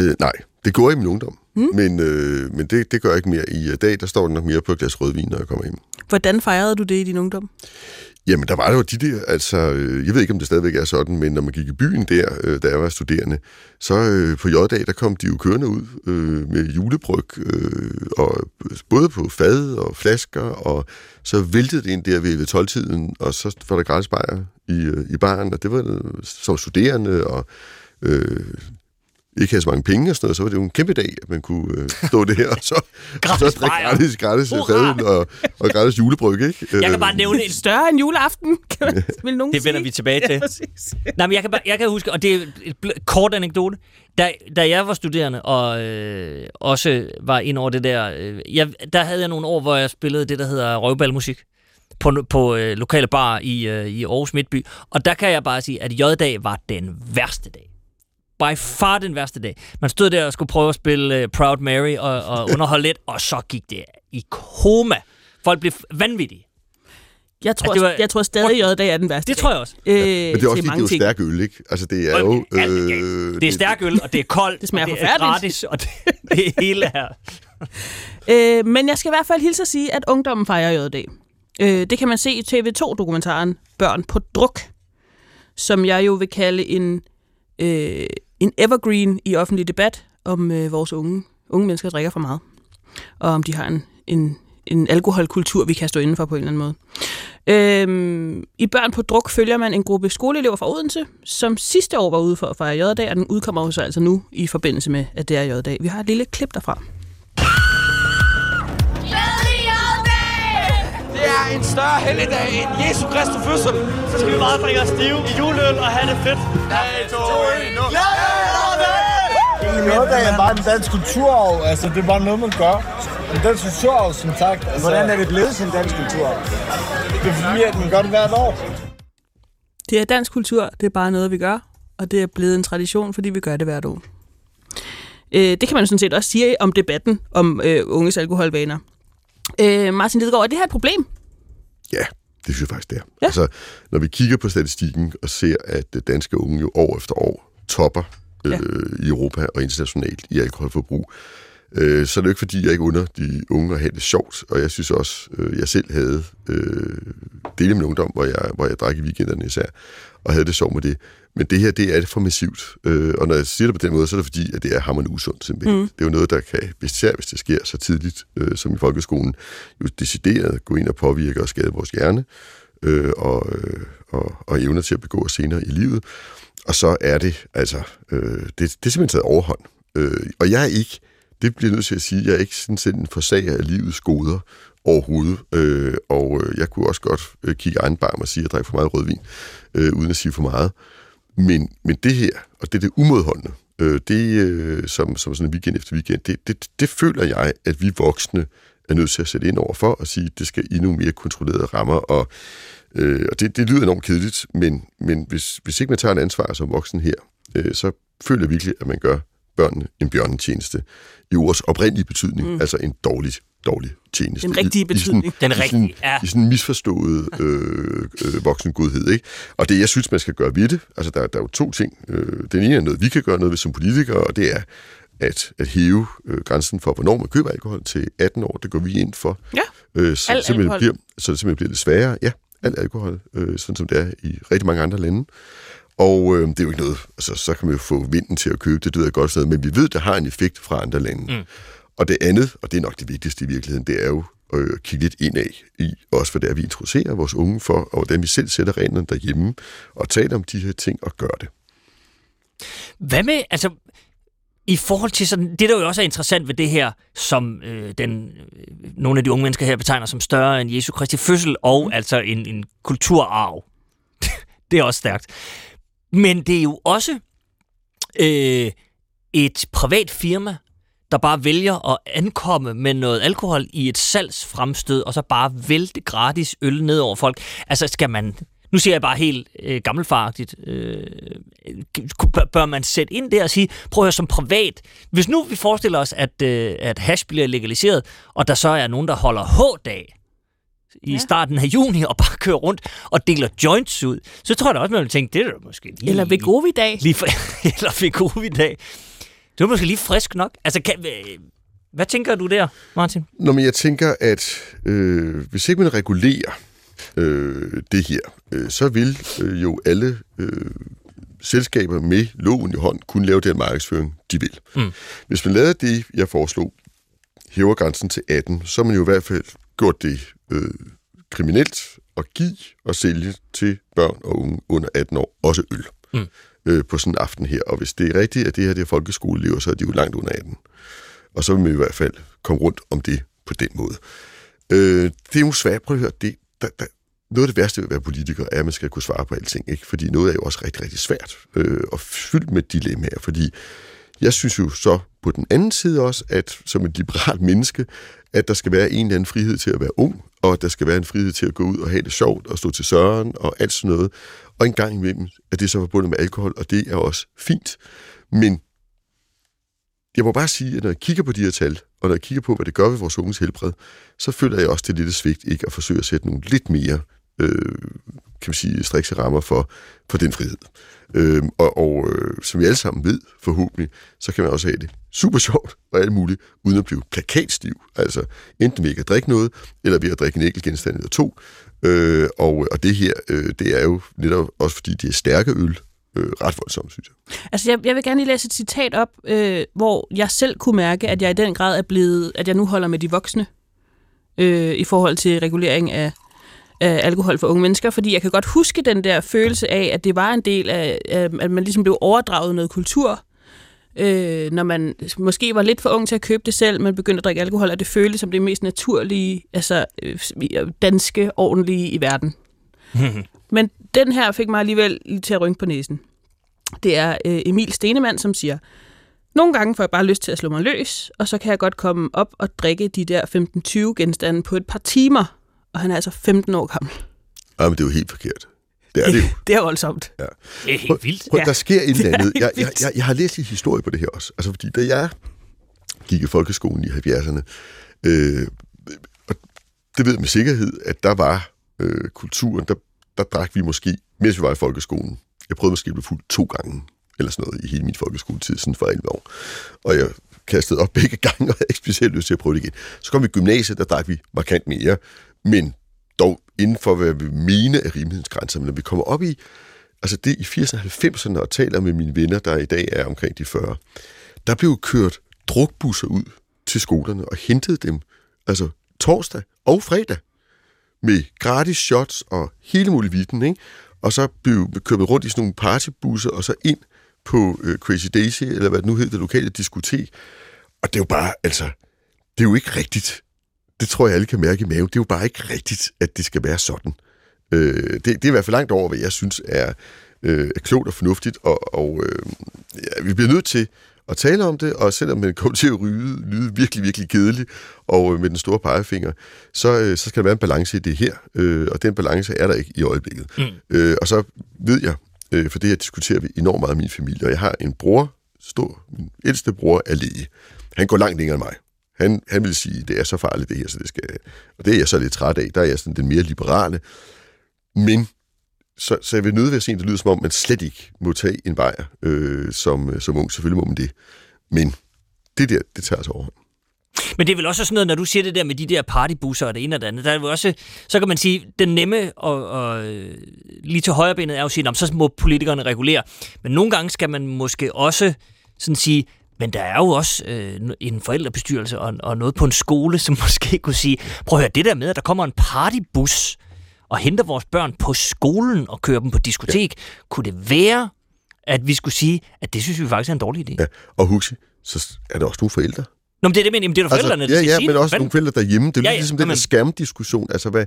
Øh, nej, det går i min ungdom. Mm. Men, øh, men det, det gør jeg ikke mere. I uh, dag, der står det nok mere på et glas rødvin, når jeg kommer hjem. Hvordan fejrede du det i din ungdom? Jamen, der var jo de der, altså, øh, jeg ved ikke, om det stadigvæk er sådan, men når man gik i byen der, øh, da jeg var studerende, så øh, på J-dag, der kom de jo kørende ud øh, med julebryg, øh, og både på fad og flasker, og så væltede det ind der ved, ved 12-tiden, og så var der gratis bajer i, øh, i baren, og det var øh, som studerende, og øh, ikke havde så mange penge og sådan noget, så var det jo en kæmpe dag, at man kunne øh, stå der og så, og Gratis så drikke gratis, gratis fadøl og, og gratis julebryg, ikke? Jeg kan Øh, bare nævne en Større end juleaften, kan man, vil nogen Det vender sige. vi tilbage til. Ja, præcis. Nej, men jeg kan, bare, jeg kan huske, og det er et kort anekdote, da, da jeg var studerende og øh, også var ind over det der, øh, jeg, der havde jeg nogle år, hvor jeg spillede det, der hedder røvbalmusik på, på øh, lokale bar i, øh, i Aarhus Midtby. Og der kan jeg bare sige, at J-dag var den værste dag. By far den værste dag. Man stod der og skulle prøve at spille uh, Proud Mary og, og underholde lidt, og så gik det i koma. Folk blev vanvittige. Jeg tror, Altså, det var- jeg tror stadig, J-dag er den værste Det tror jeg også. Øh, Men det er også fordi, det er jo ting. stærk øl, ikke? Altså, det er jo... øh, Det er stærk øl, og det er koldt, Det smager og det er forfærdeligt. gratis, og det, det hele er... Øh, men jeg skal i hvert fald hilse at sige, at ungdommen fejrer J-dag. Øh, det kan man se i TV2-dokumentaren Børn på druk, som jeg jo vil kalde en, øh, en evergreen i offentlig debat om øh, vores unge. Unge mennesker drikker for meget, og om de har en, en, en alkoholkultur, vi kan stå indenfor på en eller anden måde. Øhm, I Børn på druk følger man en gruppe skoleelever fra Odense, som sidste år var ude for at fejre J-dag, og den udkommer jo så altså nu i forbindelse med, at det er J-dag. Vi har et lille klip derfra. Det er en større helligdag end Jesu Kristi fødsel. Så skal vi bare drikke os stive i juleøl og have det fedt. 3, 2, 1, nu. Noget er bare en dansk kulturarv. Altså, det er bare noget, man gør. En dansk kulturarv, som sagt. Altså, Hvordan er det blevet til en dansk kulturarv? Det er fordi, at man gør det hvert år. Det er dansk kultur, det er bare noget, vi gør, og det er blevet en tradition, fordi vi gør det hvert år. Øh, det kan man sådan set også sige om debatten om øh, unges alkoholvaner. Øh, Martin Lidegaard, er det her et problem? Ja, det synes jeg faktisk, det er. Ja. Altså, når vi kigger på statistikken og ser, at øh, danske unge jo år efter år topper øh, Ja. i Europa og internationalt i alkoholforbrug, øh, så er det jo ikke, fordi jeg ikke under de unge at have det sjovt, og jeg synes også, øh, jeg selv havde øh, dele af min ungdom, hvor jeg, hvor jeg drak i weekenderne især, og havde det sjovt med det. Men det her, det er for massivt. Øh, og når jeg siger det på den måde, så er det fordi, at det er hammerende usundt simpelthen. Mm. Det er jo noget, der kan, især hvis det sker så tidligt, øh, som i folkeskolen, jo decideret gå ind og påvirke og skade vores hjerne, øh, og, øh, og, og evner til at begå os senere i livet. Og så er det, altså, øh, det, det er simpelthen taget overhånd. Øh, og jeg er ikke det bliver jeg nødt til at sige. Jeg er ikke sådan set en forsager af livets goder overhovedet. Øh, og øh, jeg kunne også godt øh, kigge egen barm og sige, at jeg drikker for meget rødvin, øh, uden at sige for meget. Men, men det her, og det er det umodholdende, øh, det øh, som, som sådan en weekend efter weekend, det, det, det føler jeg, at vi voksne er nødt til at sætte ind over for og sige, at det skal endnu mere kontrollerede rammer. Og, øh, og det, det lyder enormt kedeligt, men, men hvis, hvis ikke man tager en ansvar som voksen her, øh, så føler jeg virkelig, at man gør børnene en bjørnetjeneste i ordets oprindelige betydning, mm. altså en dårlig, dårlig tjeneste. Den rigtige betydning. I sådan, Den rigtige, ja. I sådan en misforstået øh, øh, voksengodhed, ikke? Og det, jeg synes, man skal gøre ved det, altså der, der er jo to ting. Øh, den ene er noget, vi kan gøre noget ved som politikere, og det er at, at hæve øh, grænsen for, hvornår man køber alkohol til 18 år. Det går vi ind for. Ja, øh, så, al simpelthen bliver, så det simpelthen bliver lidt sværere. Ja, al alkohol, øh, sådan som det er i rigtig mange andre lande. Og øh, det er jo ikke noget, altså så kan man jo få vinden til at købe det, det er godt sted, men vi ved, det har en effekt fra andre lande. Mm. Og det andet, og det er nok det vigtigste i virkeligheden, det er jo øh, at kigge lidt indad i, også hvad det er, vi introducerer vores unge for, og hvordan vi selv sætter reglerne derhjemme, og taler om de her ting og gør det. Hvad med, altså, i forhold til sådan, det der jo også er interessant ved det her, som øh, den, øh, nogle af de unge mennesker her betegner som større end Jesu Kristi fødsel, og mm. altså en, en kulturarv. det er også stærkt. Men det er jo også øh, et privat firma, der bare vælger at ankomme med noget alkohol i et salgsfremstød, og så bare vælte gratis øl ned over folk. Altså, skal man... Nu siger jeg bare helt øh, gammelfartigt. Øh, bør man sætte ind der og sige, prøv at høre som privat. Hvis nu vi forestiller os, at, øh, at hash bliver legaliseret, og der så er nogen, der holder H-dag, i ja. starten af juni og bare kører rundt og deler joints ud, så tror jeg da også, man vil tænke, det er da måske lige... Eller Vegovi-dag. Lige, eller Vegovi-dag. Det er måske lige frisk nok. Altså, kan, hvad tænker du der, Martin? Nå, men jeg tænker, at øh, hvis ikke man regulerer øh, det her, øh, så vil øh, jo alle øh, selskaber med loven i hånd kunne lave den markedsføring, de vil. Mm. Hvis man lavede det, jeg foreslog, hæver grænsen til 18, så har man jo i hvert fald gjort det øh, kriminelt at give og sælge til børn og unge under 18 år, også øl, mm. øh, på sådan en aften her. Og hvis det er rigtigt, at det her det er folkeskoleelever, så er de jo langt under 18. Og så vil man i hvert fald komme rundt om det på den måde. Øh, det er jo svært, prøv at høre, det, der, der, noget af det værste ved at være politiker, er, at man skal kunne svare på alting, ikke? fordi noget er jo også rigtig, rigtig svært øh, og fyldt med dilemmaer, fordi jeg synes jo så på den anden side også, at som et liberalt menneske, at der skal være en eller anden frihed til at være ung, og at der skal være en frihed til at gå ud og have det sjovt og stå til søren og alt sådan noget. Og en gang imellem er det så forbundet med alkohol, og det er også fint. Men jeg må bare sige, at når jeg kigger på de her tal, og når jeg kigger på, hvad det gør ved vores unges helbred, så føler jeg også, det er lidt svigt ikke at forsøge at sætte nogle lidt mere øh, kan man sige, strikse rammer for, for den frihed. Øh, og og øh, som vi alle sammen ved, forhåbentlig, så kan man også have det super sjovt og alt muligt, uden at blive plakatstiv. Altså enten ved ikke at drikke noget, eller ved at drikke en enkelt genstand eller to. Øh, og, og det her, øh, det er jo netop også fordi, det er stærke øl, øh, ret voldsomt, synes jeg. Altså, jeg, jeg vil gerne lige læse et citat op, øh, hvor jeg selv kunne mærke, at jeg i den grad er blevet, at jeg nu holder med de voksne øh, i forhold til regulering af af alkohol for unge mennesker, fordi jeg kan godt huske den der følelse af, at det var en del af, at man ligesom blev overdraget noget kultur, øh, når man måske var lidt for ung til at købe det selv, men begyndte at drikke alkohol, og det føltes som det mest naturlige, altså øh, danske, ordentlige i verden. men den her fik mig alligevel lige til at rynke på næsen. Det er øh, Emil Stenemann, som siger, nogle gange får jeg bare lyst til at slå mig løs, og så kan jeg godt komme op og drikke de der 15-20 genstande på et par timer, og han er altså 15 år gammel. Jamen, det er jo helt forkert. Det er det jo. det er voldsomt. Ja. Det er helt vildt. Prøv, der sker et eller andet. Jeg, jeg, jeg, jeg har læst en historie på det her også. Altså, fordi da jeg gik i folkeskolen i 70'erne, øh, og det ved jeg med sikkerhed, at der var øh, kulturen, der, der drak vi måske, mens vi var i folkeskolen. Jeg prøvede måske at blive fuld to gange, eller sådan noget, i hele min folkeskoletid, sådan for 11 år. Og jeg kastede op begge gange, og havde ikke specielt lyst til at prøve det igen. Så kom vi i gymnasiet, der drak vi markant mere men dog inden for, hvad vi mener rimelighedens grænser. Men når vi kommer op i, altså det i 80'erne og 90'erne, og taler med mine venner, der i dag er omkring de 40, der blev kørt drukbusser ud til skolerne og hentede dem, altså torsdag og fredag, med gratis shots og hele muligheden, ikke? Og så blev vi kørt rundt i sådan nogle partybusser, og så ind på øh, Crazy Daisy, eller hvad det nu hedder, det lokale diskotek. Og det er jo bare, altså, det er jo ikke rigtigt. Det tror jeg, alle kan mærke i maven. Det er jo bare ikke rigtigt, at det skal være sådan. Øh, det, det er i hvert fald langt over, hvad jeg synes er, øh, er klogt og fornuftigt, og, og øh, ja, vi bliver nødt til at tale om det, og selvom man kommer til at ryde, lyde virkelig, virkelig kedelig, og øh, med den store pegefinger, så, øh, så skal der være en balance i det her, øh, og den balance er der ikke i øjeblikket. Mm. Øh, og så ved jeg, øh, for det her diskuterer vi enormt meget i min familie, og jeg har en bror, stor, min ældste bror er læge. Han går langt længere end mig. Han, han vil sige, det er så farligt det her, så det skal... Og det er jeg så lidt træt af. Der er jeg sådan den mere liberale. Men så, så jeg vil nødvendigvis at se, at det lyder som om, man slet ikke må tage en bajer øh, som, øh, som ung. Selvfølgelig må man det. Men det der, det tager sig over. Men det er vel også sådan noget, når du siger det der med de der partybusser og det ene og det andet, der er jo også, så kan man sige, den nemme og, og øh, lige til højre benet er jo at sige, så må politikerne regulere. Men nogle gange skal man måske også sådan sige, men der er jo også øh, en forældrebestyrelse og, og noget på en skole, som måske kunne sige, prøv at høre, det der med, at der kommer en partybus og henter vores børn på skolen og kører dem på diskotek, ja. kunne det være, at vi skulle sige, at det synes vi faktisk er en dårlig idé? Ja, og husk, så er der også nogle forældre. Nå, men det er det, men det er der forældrene, altså, ja, der ja, sige men også nogle forældre derhjemme. Det er ja, ja, ligesom ja, den der skærmdiskussion. Altså, hvad,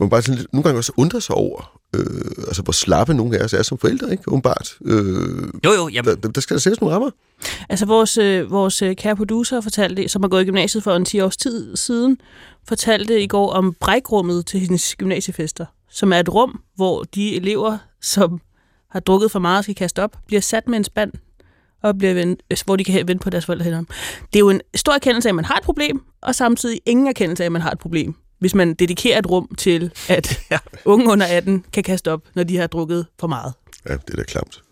man bare sådan, nogle gange også undrer sig over, øh, altså hvor slappe nogle af os er som forældre, ikke? Umiddelbart. Øh, jo, jo. Jamen. Der, der skal der sættes nogle rammer. Altså vores, øh, vores øh, kære producer fortalte, som har gået i gymnasiet for en 10 års tid siden, fortalte i går om brækrummet til hendes gymnasiefester, som er et rum, hvor de elever, som har drukket for meget og skal kaste op, bliver sat med en spand, og bliver vendt, hvor de kan vente på deres forældre Det er jo en stor erkendelse af, at man har et problem, og samtidig ingen erkendelse af, at man har et problem hvis man dedikerer et rum til, at ja. unge under 18 kan kaste op, når de har drukket for meget. Ja, det er da klamt.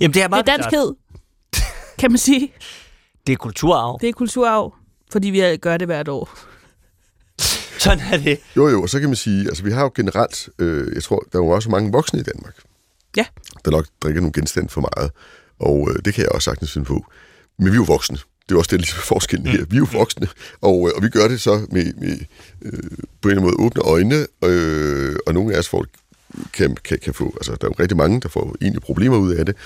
Jamen, det er, meget det er danskhed, kan man sige. Det er kulturarv. Det er kulturarv, fordi vi gør det hvert år. Sådan er det. Jo, jo, og så kan man sige, altså vi har jo generelt, øh, jeg tror, der er jo også mange voksne i Danmark, ja. der nok drikker nogle genstande for meget, og øh, det kan jeg også sagtens finde på. Men vi er jo voksne. Det er også det, ligesom forskellen her. Vi er jo voksne, og, øh, og vi gør det så med, med øh, på en eller anden måde åbne øjne, øh, og nogle af os får kan, kan, kan få, altså der er jo rigtig mange, der får egentlig problemer ud af det,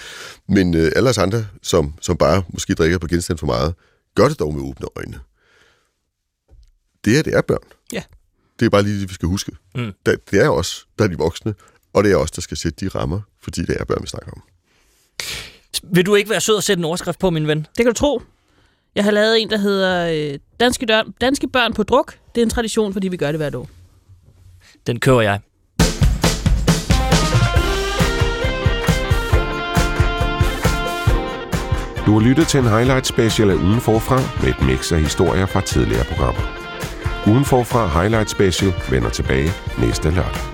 men øh, alle os andre, som, som bare måske drikker på genstand for meget, gør det dog med åbne øjne. Det her, det er børn. Ja. Det er bare lige det, vi skal huske. Mm. Det, det er os, der er de voksne, og det er os, der skal sætte de rammer, fordi det er børn, vi snakker om. Vil du ikke være sød at sætte en overskrift på, min ven? Det kan du tro. Jeg har lavet en, der hedder øh, Danske, dør, Danske børn på druk. Det er en tradition, fordi vi gør det hvert år. Den kører jeg. Du har lyttet til en highlight special af Ugen Forfra med et mix af historier fra tidligere programmer. Ugen Forfra Highlight Special vender tilbage næste lørdag.